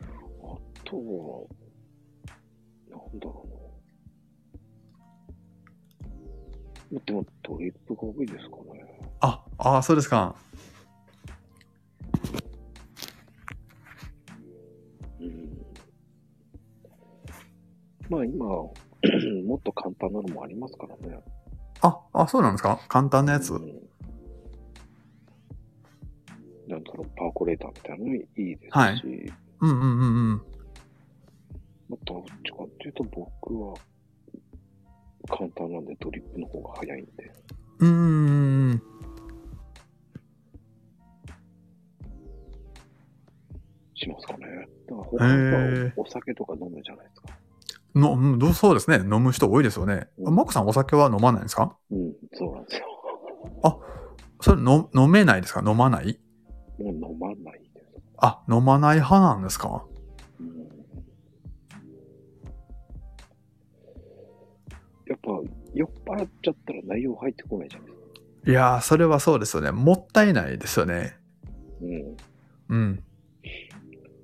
あとは、なんだろうな。でもドリップが多いですかね。あ、あ、そうですか。まあ今、もっと簡単なのもありますからね。あ、あ、そうなんですか？簡単なやつ？う。んなんだろう、パーコレーターみたいなのもいいですし、はいうんうんうんうん。まあ、どっちかっていうと僕は簡単なんでドリップの方が早いんで。うーん。しますかね。だから他はーお酒とか飲むじゃないですか。の、そうですね。飲む人多いですよね。うんマコさんお酒は飲まないんですか？うん、そうなんですよ。それの飲めないですか？飲まない？もう飲まないです。あ、飲まない派なんですか？うん、やっぱ酔っ払っちゃったら内容入ってこないじゃないですか。いやー、それはそうですよね。もったいないですよね。うん。うん。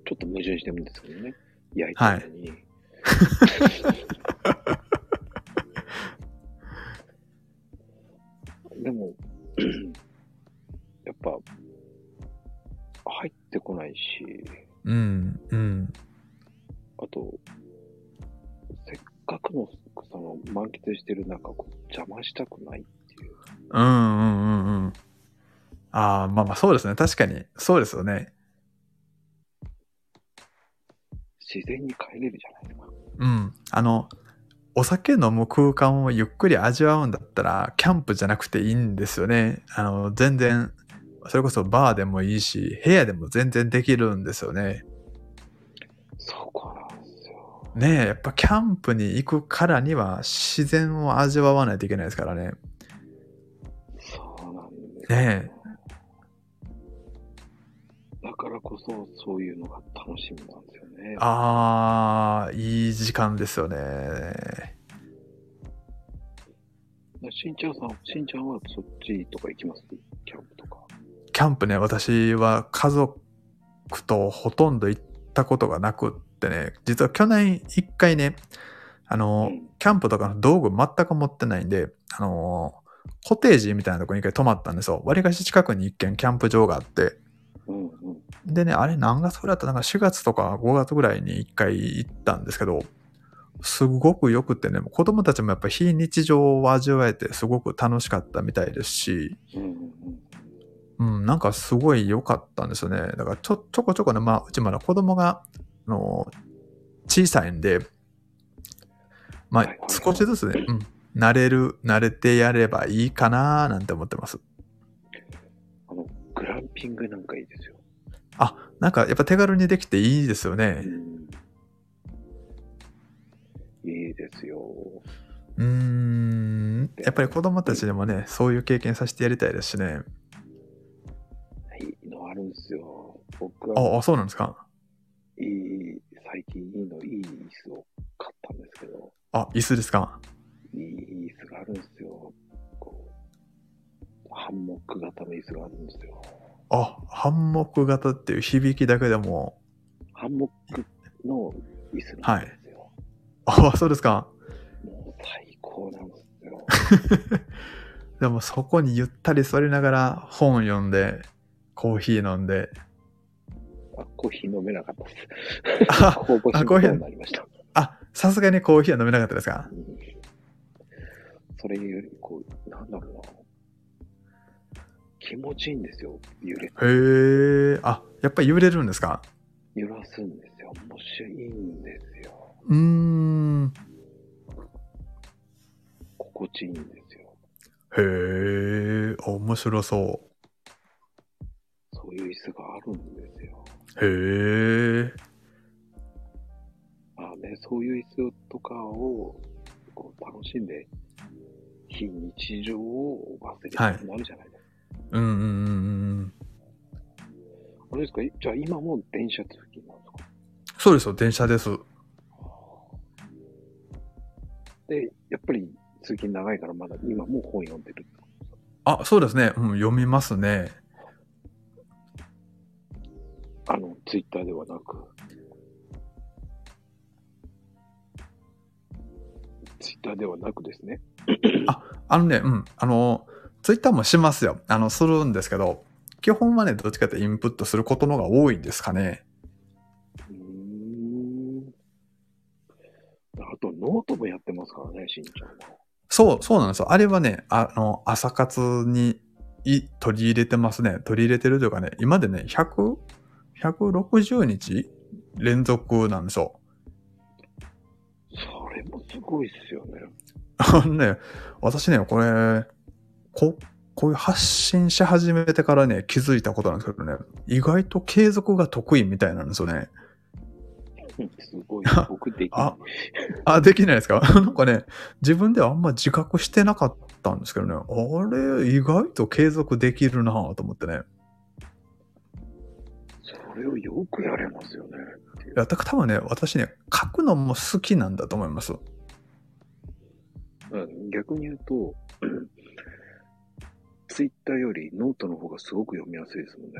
ちょっと矛盾してるんですけどね。焼いたのに。でも、やっぱ、入ってこないし、うん、うん。あと、せっかくの、その、満喫してる中、邪魔したくないっていう。うん、うん、うん、うん。ああ、まあまあそうですね。確かに。そうですよね。自然に帰れるじゃないですか。うん。あの、お酒飲む空間をゆっくり味わうんだったら、キャンプじゃなくていいんですよね。あの、全然、それこそバーでもいいし、部屋でも全然できるんですよね。そこなんですよ。ねえ、やっぱキャンプに行くからには自然を味わわないといけないですからね。そうなんですよ。ねだからこそ、そういうのが楽しみなんですよね。ああ、いい時間ですよね。しんちゃんさん、しんちゃんはそっちとか行きます？キャンプとか。キャンプね、私は家族とほとんど行ったことがなくってね、実は去年一回ね、あの、うんキャンプとかの道具全く持ってないんで、あの、コテージみたいなとこに一回泊まったんですよ。割かし近くに一軒キャンプ場があって、うんうん。でね、あれ何月ぐらいだったなんか4月とか5月ぐらいに一回行ったんですけど、すごく良くてね、子供たちもやっぱ非日常を味わえてすごく楽しかったみたいですし、うんうんなんかすごい良かったんですよね。だからちょ、ちょこちょこね、まあ、うちまだ子供が、あの、小さいんで、まあ少しずつね、うん、慣れる、慣れてやればいいかななんて思ってます。グランピングなんかいいですよ。なんかやっぱ手軽にできていいですよね。うん。いいですよ。うーん、やっぱり子供たちでもね、そういう経験させてやりたいですしね。いいのあるんですよ。僕はあ、あそうなんですか？いい、最近いいの、いい椅子を買ったんですけど、あ、椅子ですか？いいハンモック型の椅子があるんですよ。あ、ハンモック型っていう響きだけでも、ハンモックの椅子なんですよ。あ、そうですか。もう最高なんですよ。でもそこにゆったり座りながら本読んで、コーヒー飲んで、あ、コーヒー飲めなかったです。あコーヒーになりました。あ、さすがにコーヒーは飲めなかったですか？うんそれより、こう、なんだろうな。気持ちいいんですよ、揺れ。へえ、あ、やっぱり揺れるんですか？揺らすんですよ。面白いんですよ。うーん。心地いいんですよ。へえ、面白そそういう椅子があるんですよ。う。へえ、まあね、そういう椅子とかをこう楽しんで、非日常を忘れたくなるじゃないですか。うんうんうんうん。あれですか？じゃあ今も電車通勤なんですか？そうですよ、電車です。で、やっぱり通勤長いからまだ今も本読んでる。あ、そうですね。うん、読みますね。あの、ツイッターではなく。ツイッターではなくですね。あのね、うん、あの、ツイッターもしますよ。あの、するんですけど、基本はね、どっちかというとインプットすることの方が多いんですかね。うーん。あと、ノートもやってますからね、しんちゃんは。そう、そうなんですよ。あれはね、あの、朝活にい取り入れてますね。取り入れてるというかね、今でね、100、160日連続なんですよ。それもすごいっすよね。あのね、私ね、これ、ここういう発信し始めてからね、気づいたことなんですけどね、意外と継続が得意みたいなんですよね。すごい。僕できあない。あ、できないですか？なんかね、自分ではあんま自覚してなかったんですけどね、あれ、意外と継続できるなぁと思ってね。それをよくやれますよね。いや、だから多分ね、私ね、書くのも好きなんだと思います。うん逆に言うと、ツイッターよりノートの方がすごく読みやすいですもんね。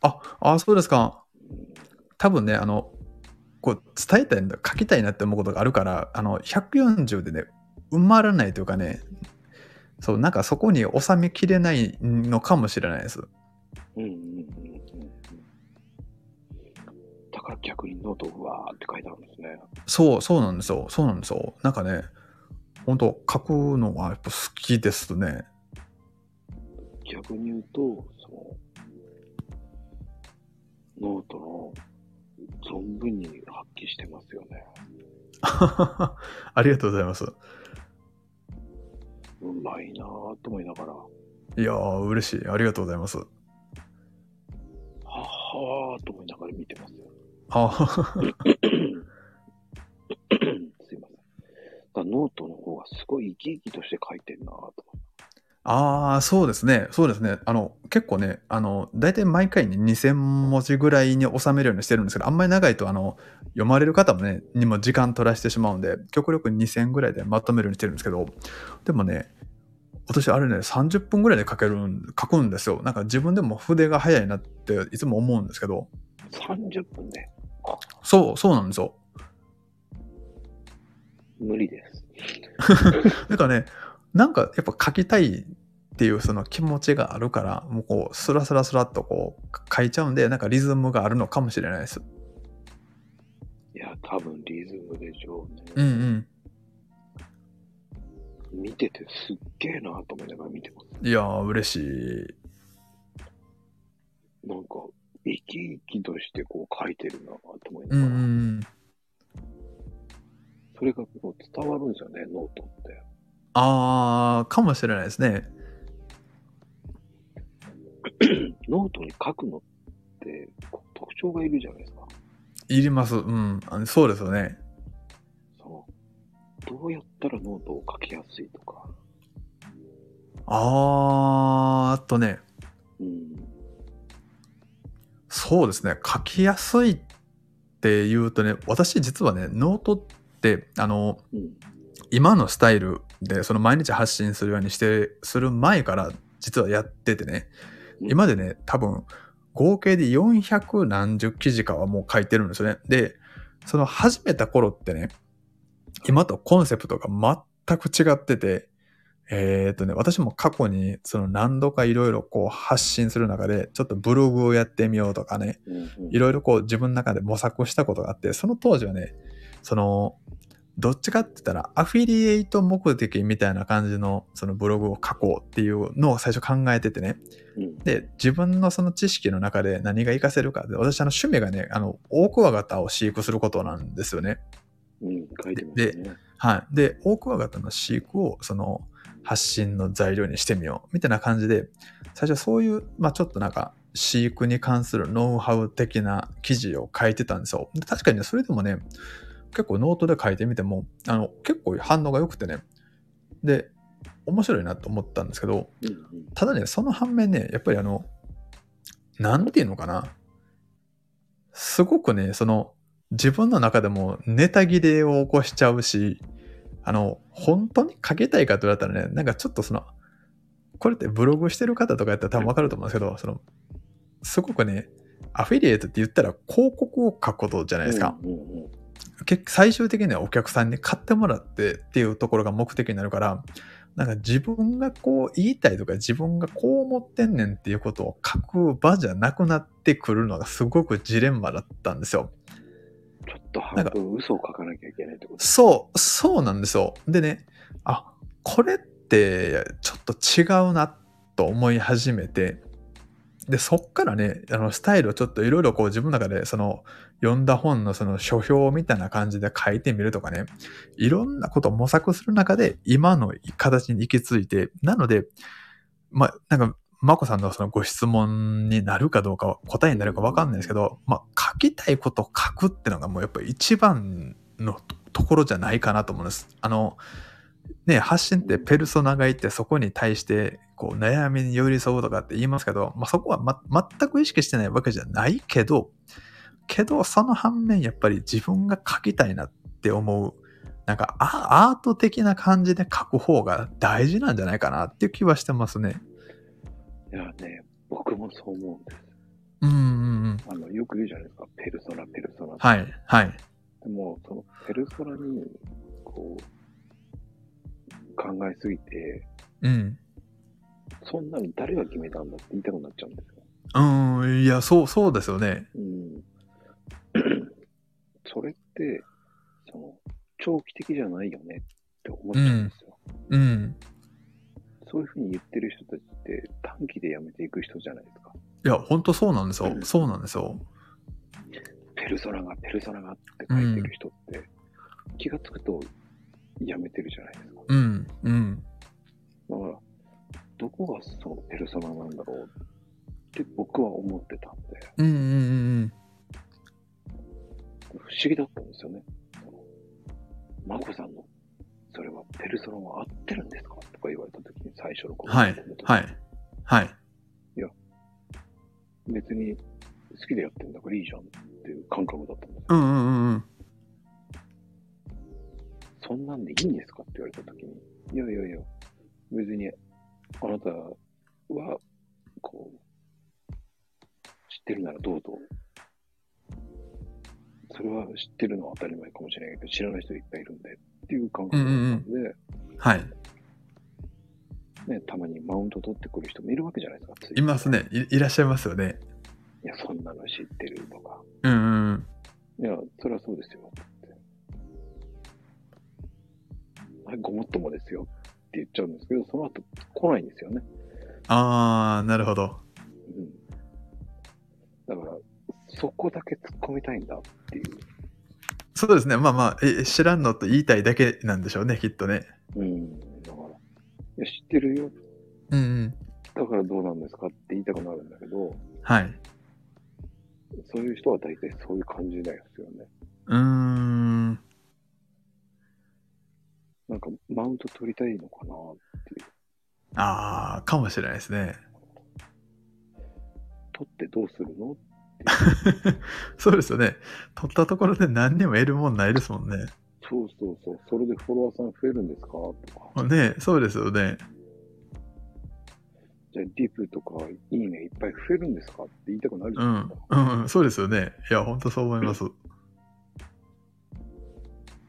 あ、あ、そうですか。うん多分ね、あの、こう、伝えたいんだ、書きたいなって思うことがあるから、あの、140でね、埋まらないというかね、そう、なんかそこに収めきれないのかもしれないです。うんうんうん。だから逆にノートうわーって書いてあるんですね。そう、そうなんですよ。そうなんですよ。なんかね、本当書くのはやっぱ好きですね。逆に言うと、その、ノートの存分に発揮してますよね。ありがとうございます。うまいなぁと思いながら、はいやー、嬉しい。ありがとうございます。ははーと思いながら見てますよ。あ すいません。ノートの方がすごい生き生きとして書いてるなぁと思あー、そうですね。そうですね。あの、結構ね、あの、大体毎回に2000文字ぐらいに収めるようにしてるんですけど、あんまり長いと、あの、読まれる方もね、にも時間取らせてしまうんで、極力2000ぐらいでまとめるようにしてるんですけど、でもね、私あれね、30分ぐらいで書けるん、書くんですよ。なんか自分でも筆が早いなっていつも思うんですけど、う。30分でそう、そうなんですよ。無理です。だからね、なんかやっぱ書きたいっていうその気持ちがあるから、もうこう、スラスラスラっとこう書いちゃうんで、なんかリズムがあるのかもしれないです。いや、多分リズムでしょうね。うんうん。見ててすっげえなぁと思いながら見てます。いやー、嬉しい。なんか、生き生きとしてこう書いてるなぁと思いうんうながら、ん。それがこう伝わるんですよね、ノートって。あー、かもしれないですね。ノートに書くのって特徴がいるじゃないですか。いります。うん。あそうですよね。そのどうやったらノートを書きやすいとか。あーあとね、うん。そうですね。書きやすいっていうとね、私実はね、ノートって、あの、うん。今のスタイルでその毎日発信するようにしてする前から実はやっててねうん今でね多分合計で400何十記事かはもう書いてるんですよね。でその始めた頃ってね今とコンセプトが全く違っててえーっとね私も過去にその何度かいろいろこう発信する中でちょっとブログをやってみようとかねいろいろこう自分の中で模索したことがあって、その当時はね、その、どっちかって言ったらアフィリエイト目的みたいな感じのそのブログを書こうっていうのを最初考えててね。うんで、自分のその知識の中で何が活かせるかで、私あの趣味がね、あの、オオクワガタを飼育することなんですよね。うん、書いてますね。はい。で、オオクワガタの飼育をその発信の材料にしてみようみたいな感じで、最初そういう、まあちょっとなんか飼育に関するノウハウ的な記事を書いてたんですよ。で確かにね、それでもね、結構ノートで書いてみても、あの、結構反応が良くてね、で、面白いなと思ったんですけど、ただね、その反面ね、やっぱりあの、なんていうのかな。すごくね、その、自分の中でもネタ切れを起こしちゃうし、あの、本当に書きたいかと言われたらね、なんかちょっとその、これってブログしてる方とかやったら多分わかると思うんですけど、その、すごくね、アフィリエイトって言ったら広告を書くことじゃないですか。うんうんうん結最終的にはお客さんに買ってもらってっていうところが目的になるから、なんか自分がこう言いたいとか自分がこう思ってんねんっていうことを書く場じゃなくなってくるのがすごくジレンマだったんですよ。ちょっと半分嘘を書かなきゃいけないってことそう、そうなんですよ。でね、あ、これってちょっと違うなと思い始めて、で、そっからね、あの、スタイルをちょっといろいろこう自分の中で、その、読んだ本のその書評みたいな感じで書いてみるとかね、いろんなことを模索する中で、今の形に行き着いて、なので、まあ、なんか、まこさんのそのご質問になるかどうか答えになるかわかんないですけど、まあ、書きたいことを書くってのがもうやっぱり一番のところじゃないかなと思うんです。あの、ね、発信ってペルソナがいてそこに対してこう悩みに寄り添うとかって言いますけど、まあ、そこは、ま、全く意識してないわけじゃないけど、けどその反面やっぱり自分が書きたいなって思う、なんかアアート的な感じで書く方が大事なんじゃないかなっていう気はしてますね。いやね、僕もそう思うんです。うんうんうん。あの、よく言うじゃないですか。ペルソナ、ペルソナ。はい、はい。でも、そのペルソナに、こう、考えすぎて、うん。そんなに誰が決めたんだって言いたくなっちゃうんですよ。うん、いや、そう、そうですよね。うん。それって、その、長期的じゃないよねって思っちゃうんですよ。うん。そういうふうに言ってる人たちって短期で辞めていく人じゃないですか。いや、ほんとそうなんですよう。んそうなんですよ。ペルソナが、ペルソナがって書いてる人って、気がつくと辞めてるじゃないですか。うん、うん。だから、どこがそのペルソナなんだろうって僕は思ってたんで、うん、うん、うん。不思議だったんですよね。マコさんの、それはペルソナは合ってるんですかとか言われたときに最初の頃はい、はい、はい。別に好きでやってんだからいいじゃんっていう感覚だったんですよ。うん、うん、うんうん。そんなんでいいんですかって言われたときに、いやいやいや、別にあなたは、こう、知ってるならどうぞ。それは知ってるのは当たり前かもしれないけど、知らない人いっぱいいるんでっていう感覚だったんで、はい。ね、たまにマウント取ってくる人もいるわけじゃないですか。ついますね。いいらっしゃいますよね。いや、そんなの知ってるとか。うん、うんうん。いや、それはそうですよ。はい、ごもっともですよって言っちゃうんですけど、その後来ないんですよね。あー、なるほど。うん。だから、そこだけ突っ込みたいんだっていう。そうですね。まあまあ、え知らんのと言いたいだけなんでしょうね、きっとね。うん。だから、いや、知ってるよ。うん、うん。だからどうなんですかって言いたくなるんだけど、はい。そういう人は大体そういう感じですよね。うーん。なんか、マウント取りたいのかなっていう。あー、かもしれないですね。取ってどうするの？そうですよね。取ったところで何にも得るもんないですもんね。そうそうそう。それでフォロワーさん増えるんですか？とか。ねそうですよね。じゃあ、ディープとか、いいねいっぱい増えるんですか？って言いたくなるじうんゃないですか。。うん、そうですよね。いや、ほんとそう思います。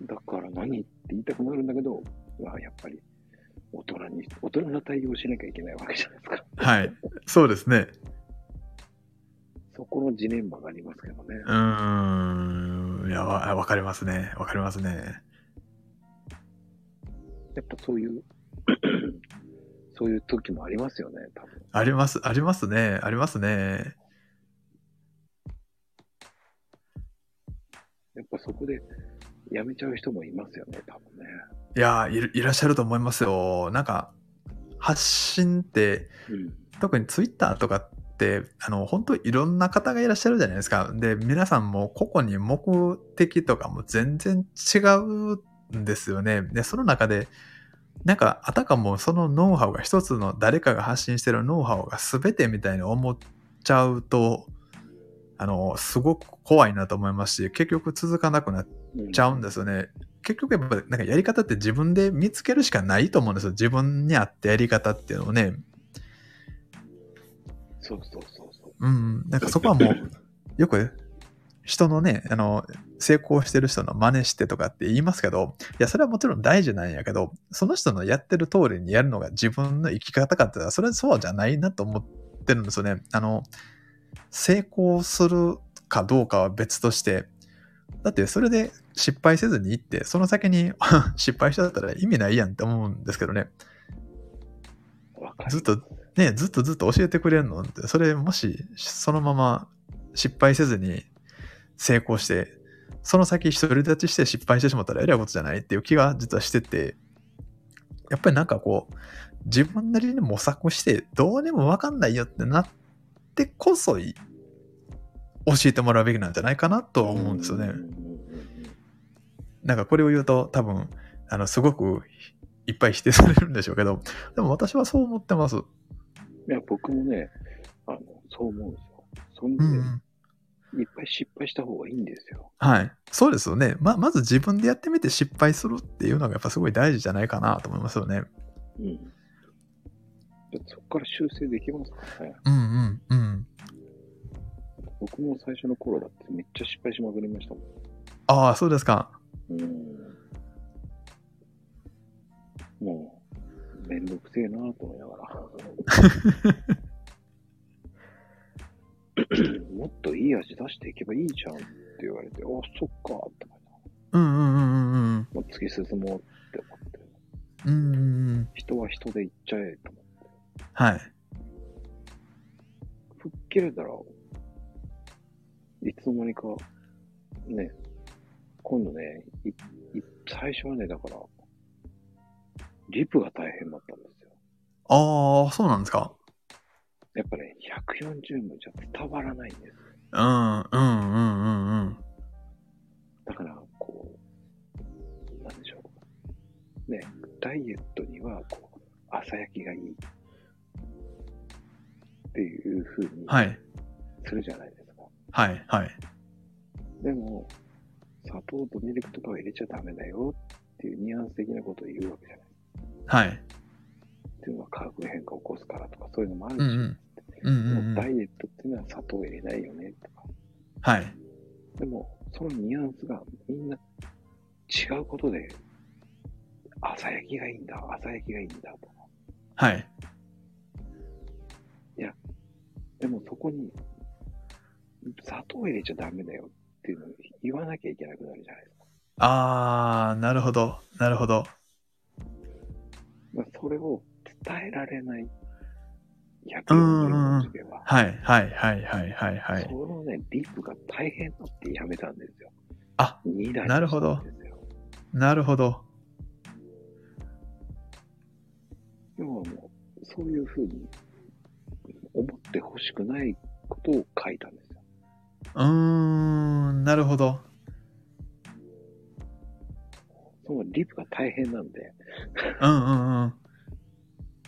だから何って言いたくなるんだけど、まあ、やっぱり、大人に、大人な対応しなきゃいけないわけじゃないですか。はい。そうですね。そこのジレンマがありますけどね。うーん。いや、わわかりますね。わかりますね。やっぱそういう、そういう時もありますよね、多分。あります、ありますね。ありますね。やっぱそこで辞めちゃう人もいますよね、多分ね。いやいらっしゃると思いますよ。なんか、発信って、うん。特にツイッターとかって、あの、本当いろんな方がいらっしゃるじゃないですか。で、皆さんも個々に目的とかも全然違うんですよね。で、その中で、なんか、あたかもそのノウハウが一つの誰かが発信してるノウハウが全てみたいに思っちゃうと、あの、すごく怖いなと思いますし、結局続かなくなっうんちゃうんですよね。結局やっぱなんかやり方って自分で見つけるしかないと思うんですよ。自分に合ったやり方っていうのをね。そうそうそうそう。うん。なんかそこはもう、よく人のね、あの、成功してる人の真似してとかって言いますけど、いや、それはもちろん大事なんやけど、その人のやってる通りにやるのが自分の生き方かってそれはそうじゃないなと思ってるんですよね。あの、成功するかどうかは別として、だってそれで失敗せずに行って、その先に 失敗しちゃったら意味ないやんって思うんですけどね。ずっとね、ずっとずっと教えてくれるのって、それもしそのまま失敗せずに成功して、その先独り立ちして失敗してしまったらえらいことじゃないっていう気が実はしてて、やっぱりなんかこう、自分なりに模索してどうにもわかんないよってなってこそい教えてもらうべきなんじゃないかなとは思うんですよね。なんかこれを言うと多分、あの、すごくいっぱい否定されるんでしょうけど、でも私はそう思ってます。いや、僕もね、あの、そう思うんですよ。そんで、うんうん。いっぱい失敗した方がいいんですよ。はい。そうですよね。ま、まず自分でやってみて失敗するっていうのがやっぱすごい大事じゃないかなと思いますよね。うん。でそこから修正できますからね。うんうんうん。僕も最初の頃だってめっちゃ失敗しまくりましたもん。ああ、そうですか。うん。もう、めんどくせえなと思いながら。もっといい味出していけばいいじゃんって言われて、あ、そっかって思いながらうんうんうんうんうん。もう突き進もうって思って。うんうんうん。人は人で行っちゃえと思って。はい。吹っ切れたら、いつの間にか、ね、今度ね、いい最初はね、だから、リプが大変だったんですよ。ああ、そうなんですか？やっぱね、140文じゃ伝わらないんです。うんうんうんうんうん。だから、こう、なんでしょう。ね、ダイエットには、こう、朝焼きがいい。っていう風にはい。するじゃないですか。はいはい。でも、砂糖とミルクとかは入れちゃダメだよっていうニュアンス的なことを言うわけじゃない。はい。っていうのは化学変化を起こすからとか、そういうのもあるし、うんうん。ダイエットっていうのは砂糖を入れないよねとか。はい。でも、そのニュアンスがみんな違うことで、朝焼きがいいんだ、朝焼きがいいんだとか。はい。でもそこに、砂糖を入れちゃダメだよっていうのを言わなきゃいけなくなるじゃないですか。あー、なるほど。なるほど。まあ、それを伝えられないうんうんうん140文字では、はいはいはいはいはいはい。そのね、リップが大変だってやめたんですよ。あ、2台なるほどなるほど。要はもう、そういうふうに思ってほしくないことを書いたんですよ。うーん、なるほど。そのリップが大変なんで、うんうんうん。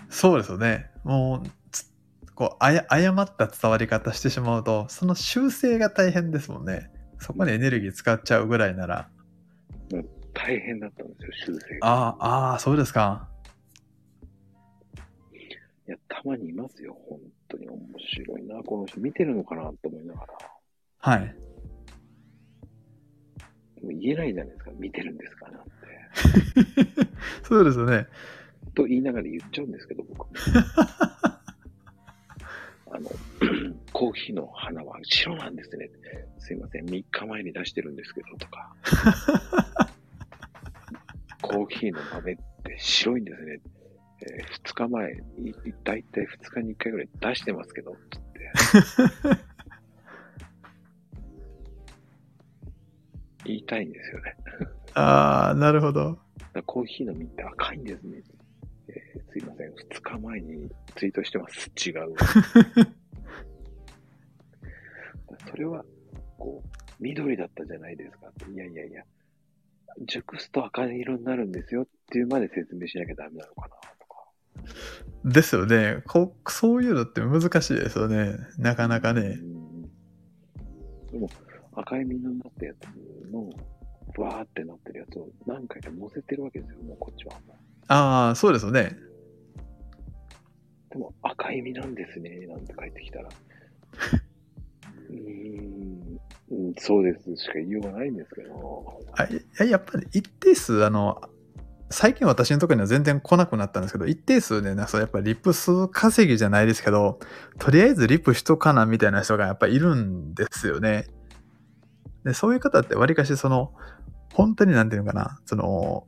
そうですよね。もう、つこう、あや誤った伝わり方してしまうと、その修正が大変ですもんね。そこにエネルギー使っちゃうぐらいなら。大変だったんですよ、修正が。ああ、ああ、そうですか。いや、たまにいますよ、本当に面白いな、この人見てるのかなと思いながら。はい。でも言えないじゃないですか、見てるんですかなんて。そうですよね。と言いながら言っちゃうんですけど、僕も。あの、コーヒーの花は白なんですね。すいません、3日前に出してるんですけど、とか。コーヒーの豆って白いんですね。え2日前、いだいたい2日に1回ぐらい出してますけど、つって。言いたいんですよね。ああ、なるほど。コーヒーの実って赤いんですね。えーすいません。2日前にツイートしてます。違う。それは、こう、緑だったじゃないですか。いやいやいや、熟すと赤色になるんですよっていうまで説明しなきゃダメなのかなとか。ですよねこ。そういうのって難しいですよね。なかなかね。うんでも、赤い実になったやつの、わーってなってるやつを何回か載せてるわけですよ。もうこっちは。ああ、そうですよね。でも赤い実なんですね、なんて帰ってきたら。うーん、うんそうですしか言いようがないんですけど。あいややっぱり一定数、あの、最近私のところには全然来なくなったんですけど、一定数ね、なそうやっぱりリップ数稼ぎじゃないですけど、とりあえずリップしとかなみたいな人がやっぱいるんですよね。で、そういう方ってわりかしその、本当になんていうのかな、その、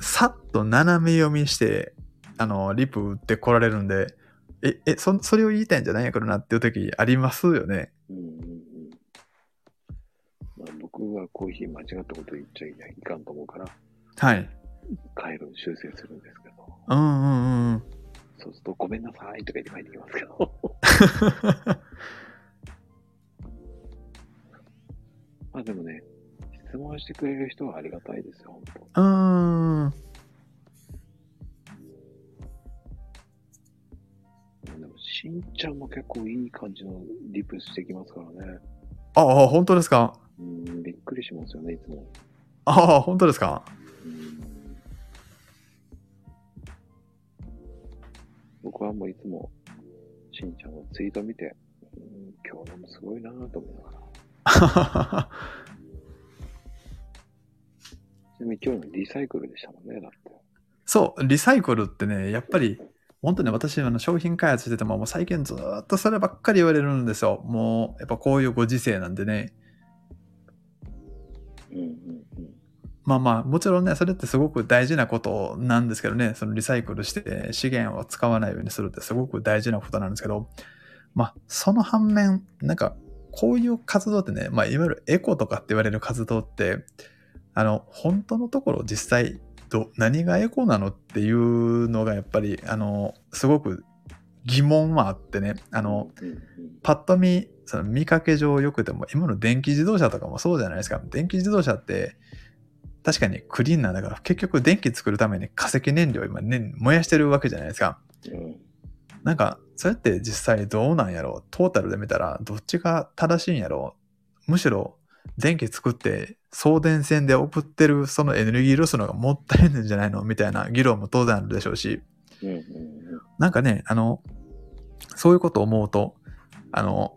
さっと斜め読みして、あの、リップ打って来られるんで、え、え、そ、それを言いたいんじゃないやからなっていう時ありますよね。うんうんうんまあ、僕はコーヒー間違ったこと言っちゃいかんと思うから、はい。回路に修正するんですけど、うんうんうん。そうするとごめんなさいとか言って帰ってきますけど。まあでもね、質問してくれる人はありがたいですよ、本当。うーん。でも、しんちゃんも結構いい感じのリプしてきますからね。ああ、本当ですか？うん、びっくりしますよね、いつも。ああ、本当ですか？うん僕はもういつも、しんちゃんのツイート見て、うん、今日のもすごいなぁと思いながら。ちなみに今日のリサイクルでしたもんね、だって。そう、リサイクルってね、やっぱり、本当に私、あの商品開発してても、もう最近ずーっとそればっかり言われるんですよ。もう、やっぱこういうご時世なんでね。うんうんうん。まあまあ、もちろんね、それってすごく大事なことなんですけどね、そのリサイクルして資源を使わないようにするってすごく大事なことなんですけど、まあ、その反面、なんか、こういう活動ってね、まあ、いわゆるエコとかって言われる活動って、あの、本当のところ実際、ど、何がエコなのっていうのがやっぱり、あの、すごく疑問はあってね、あの、パッと見、その見かけ上良くても、今の電気自動車とかもそうじゃないですか。電気自動車って、確かにクリーンなんだから、結局電気作るために化石燃料を今、ね、燃やしてるわけじゃないですか。うんなんか、それって実際どうなんやろ？うトータルで見たら、どっちが正しいんやろ？うむしろ、電気作って送電線で送ってるそのエネルギーロスの方がもったいないんじゃないの？みたいな議論も当然あるでしょうし。うんうんなんかね、あの、そういうことを思うと、あの、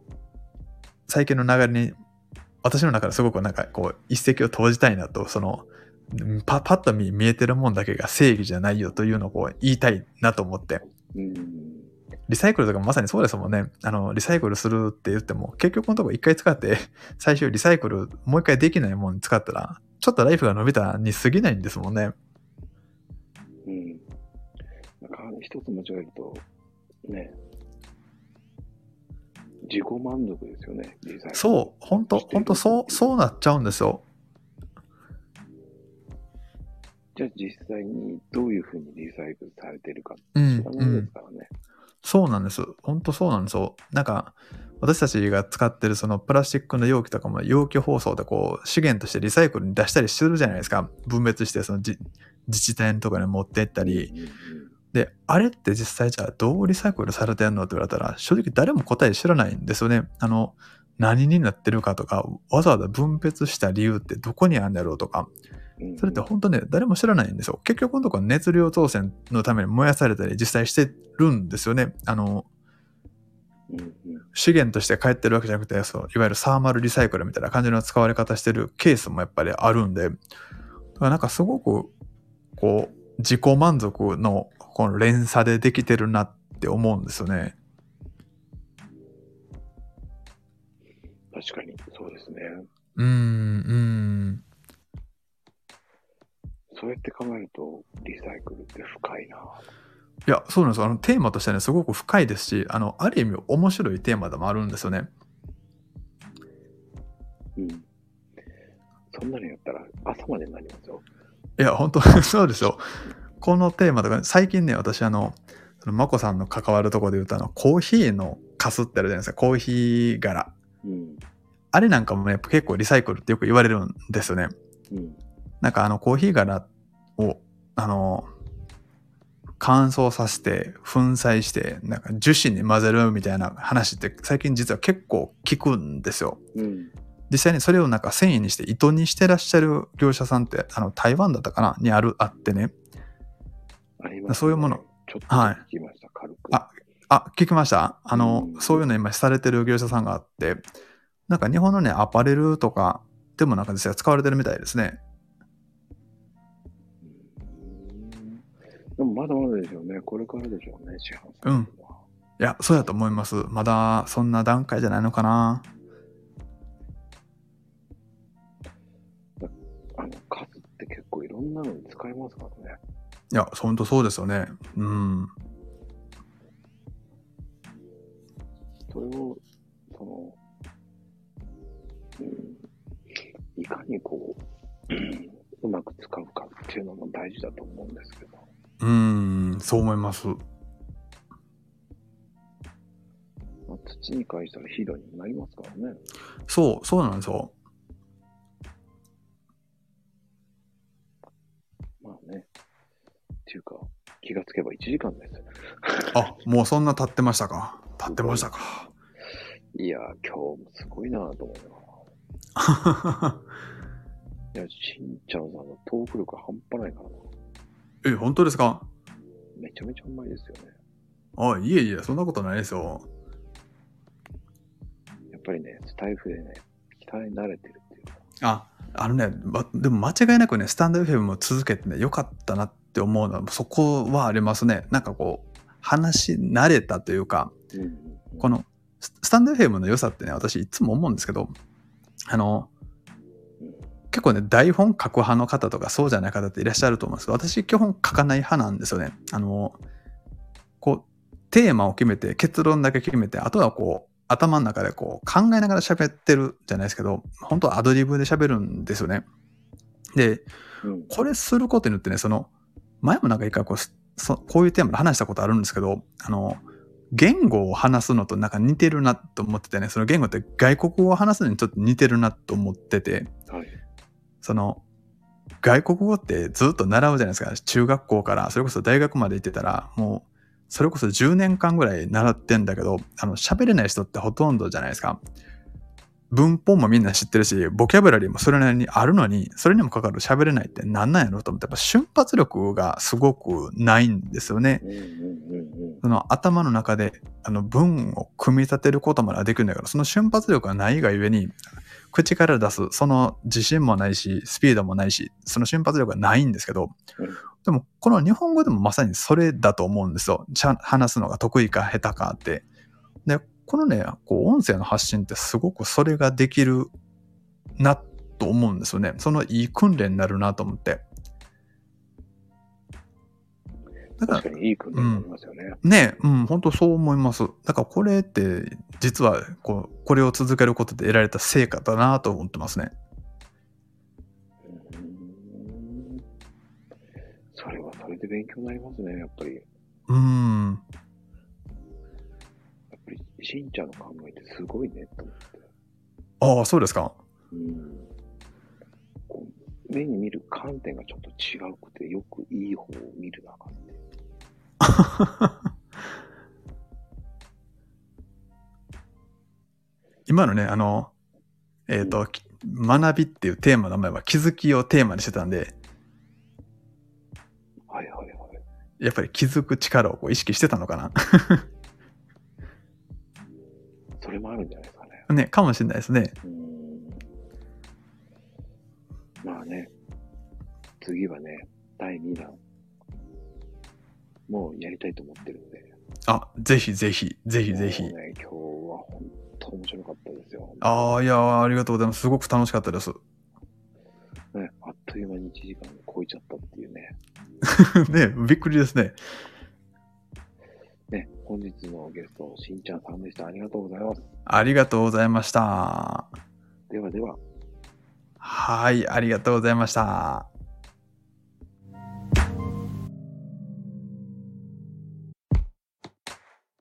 最近の流れに、私の中ですごくなんかこう、一石を投じたいなと、その、パパッと見見えてるもんだけが正義じゃないよというのをこう言いたいなと思って。うんリサイクルとかもまさにそうですもんね。あの、リサイクルするって言っても、結局のところ一回使って、最終リサイクルもう一回できないものに使ったら、ちょっとライフが伸びたに過ぎないんですもんね。うん。なんか、一つ間違えると、ね、自己満足ですよね、リサイクル。そう、本当本当そう、そうなっちゃうんですよ。じゃあ実際にどういうふうにリサイクルされてるかうん知ら、ないですからね。そうなんです。本当そうなんですよ。なんか、私たちが使ってるそのプラスチックの容器とかも容器包装でこう資源としてリサイクルに出したりするじゃないですか。分別してその自治体のとかに持ってったり。で、あれって実際じゃあどうリサイクルされてんのって言われたら正直誰も答え知らないんですよね。あの、何になってるかとか、わざわざ分別した理由ってどこにあるんだろうとか、それって本当ね、誰も知らないんですよ。結局のところ熱量当選のために燃やされたり実際してるんですよね。あの、資源として帰ってるわけじゃなくて、そういわゆるサーマルリサイクルみたいな感じの使われ方してるケースもやっぱりあるんで、だからなんかすごく、こう、自己満足のこの連鎖でできてるなって思うんですよね。確かに、そうですね。うーん、うーん。そうやって考えると、リサイクルって深いな。いや、そうなんですよ。あの、テーマとしてね、すごく深いですし、あの、ある意味面白いテーマでもあるんですよね。うん。そんなのやったら朝までになりますよ。いや、本当 そうですよ。このテーマとか、最近ね、私、あの、そのまこさんの関わるところで言うと、あの、コーヒーのカスってあるじゃないですか、コーヒー柄。うん。あれなんかもね、結構リサイクルってよく言われるんですよね。うん。なんかあの、コーヒー柄を、あの、乾燥させて、粉砕して、なんか樹脂に混ぜるみたいな話って最近実は結構聞くんですよ。うん。実際にそれをなんか繊維にして糸にしてらっしゃる業者さんってあの台湾だったかな？にあるあってねね。そういうもの。ちょっとはい聞きました、軽く。ああ聞きました？あの、うんそういうの今されてる業者さんがあってなんか日本のねアパレルとかでもなんか実際使われてるみたいですねでもまだまだでしょうね。これからでしょうね、市販されるのは。いやそうやと思いますまだそんな段階じゃないのかなあの、数って結構いろんなのに使えますからね。いやほんとそうですよねうんそれを、その、うん、いかにこう、う んうまく使うかっていうのも大事だと思うんですけど。うーんそう思いますまあ、土に返したら肥料にもなりますからね。そうそうなんですよまあね。っていうか、気がつけば1時間です。あもうそんな経ってましたか？経ってましたかいやー、今日もすごいなと思いな。いや、しんちゃんさんのトーク力半端ないからな。え本当ですか？めちゃめちゃうまいですよね。あいえいえそんなことないですよやっぱりね、スタイフでね、鍛え慣れてるっていうか。あ、あのね、までも間違いなくね、スタンド FM も続けてね、良かったなって思うのは、そこはありますね。なんかこう、話し慣れたというか、うんうんうんこの、ススタンド FM の良さってね、私いつも思うんですけど、あの、結構ね、台本書く派の方とかそうじゃない方っていらっしゃると思うんですけど、私基本書かない派なんですよね。あの、こう、テーマを決めて、結論だけ決めて、あとはこう、頭の中でこう考えながら喋ってるじゃないですけど、本当はアドリブで喋るんですよね。で、うん。これすることによってね、その、前もなんか一回こう、そこういうテーマで話したことあるんですけど、あの、言語を話すのとなんか似てるなと思っててね、その言語って外国語を話すのにちょっと似てるなと思ってて、はい。その、外国語ってずっと習うじゃないですか。中学校から、それこそ大学まで行ってたら、もう、それこそ10年間ぐらい習ってんだけど、あの、喋れない人ってほとんどじゃないですか。文法もみんな知ってるし、ボキャブラリーもそれなりにあるのに、それにもかかる喋れないってなんなんやろと思って、やっぱ瞬発力がすごくないんですよね。その頭の中であの文を組み立てることまではできるんだけど、その瞬発力がないがゆえに、口から出す、その自信もないし、スピードもないし、その瞬発力がないんですけどうん、でも、この日本語でもまさにそれだと思うんですよ。話すのが得意か下手かって。で、このね、こう、音声の発信ってすごくそれができるなと思うんですよね。そのいい訓練になるなと思って。だから確かにいい訓練になりますよね。ねうん、本当そう思います。だからこれって、実はこう、これを続けることで得られた成果だなと思ってますね。うんそれはそれで勉強になりますね、やっぱり。やうん。っぱり、しんちゃんの考えってすごいね、と思って。ああ、そうですか。うん。こう目に見る観点がちょっと違うくて、よくいい方を見るなあかんって。今のね、あの、えっ、と、き学びっていうテーマの名前は気づきをテーマにしてたんで、はいはいはい。やっぱり気づく力をこう意識してたのか それもあるんじゃないですかね。な。ね、かもしれないですね。うん。まあね、次はね、第2弾、もうやりたいと思ってるんで。あ、ぜひぜひ、ぜひぜひ。ね、今日は本当面白かったですよ。ああ、いや、ありがとうございます。すごく楽しかったです。ね、あっという間に1時間超えちゃったっていうね。ね、びっくりですね。ね、本日のゲスト、しんちゃんさんでした。ありがとうございます。ありがとうございました。ではでは。はい、ありがとうございました。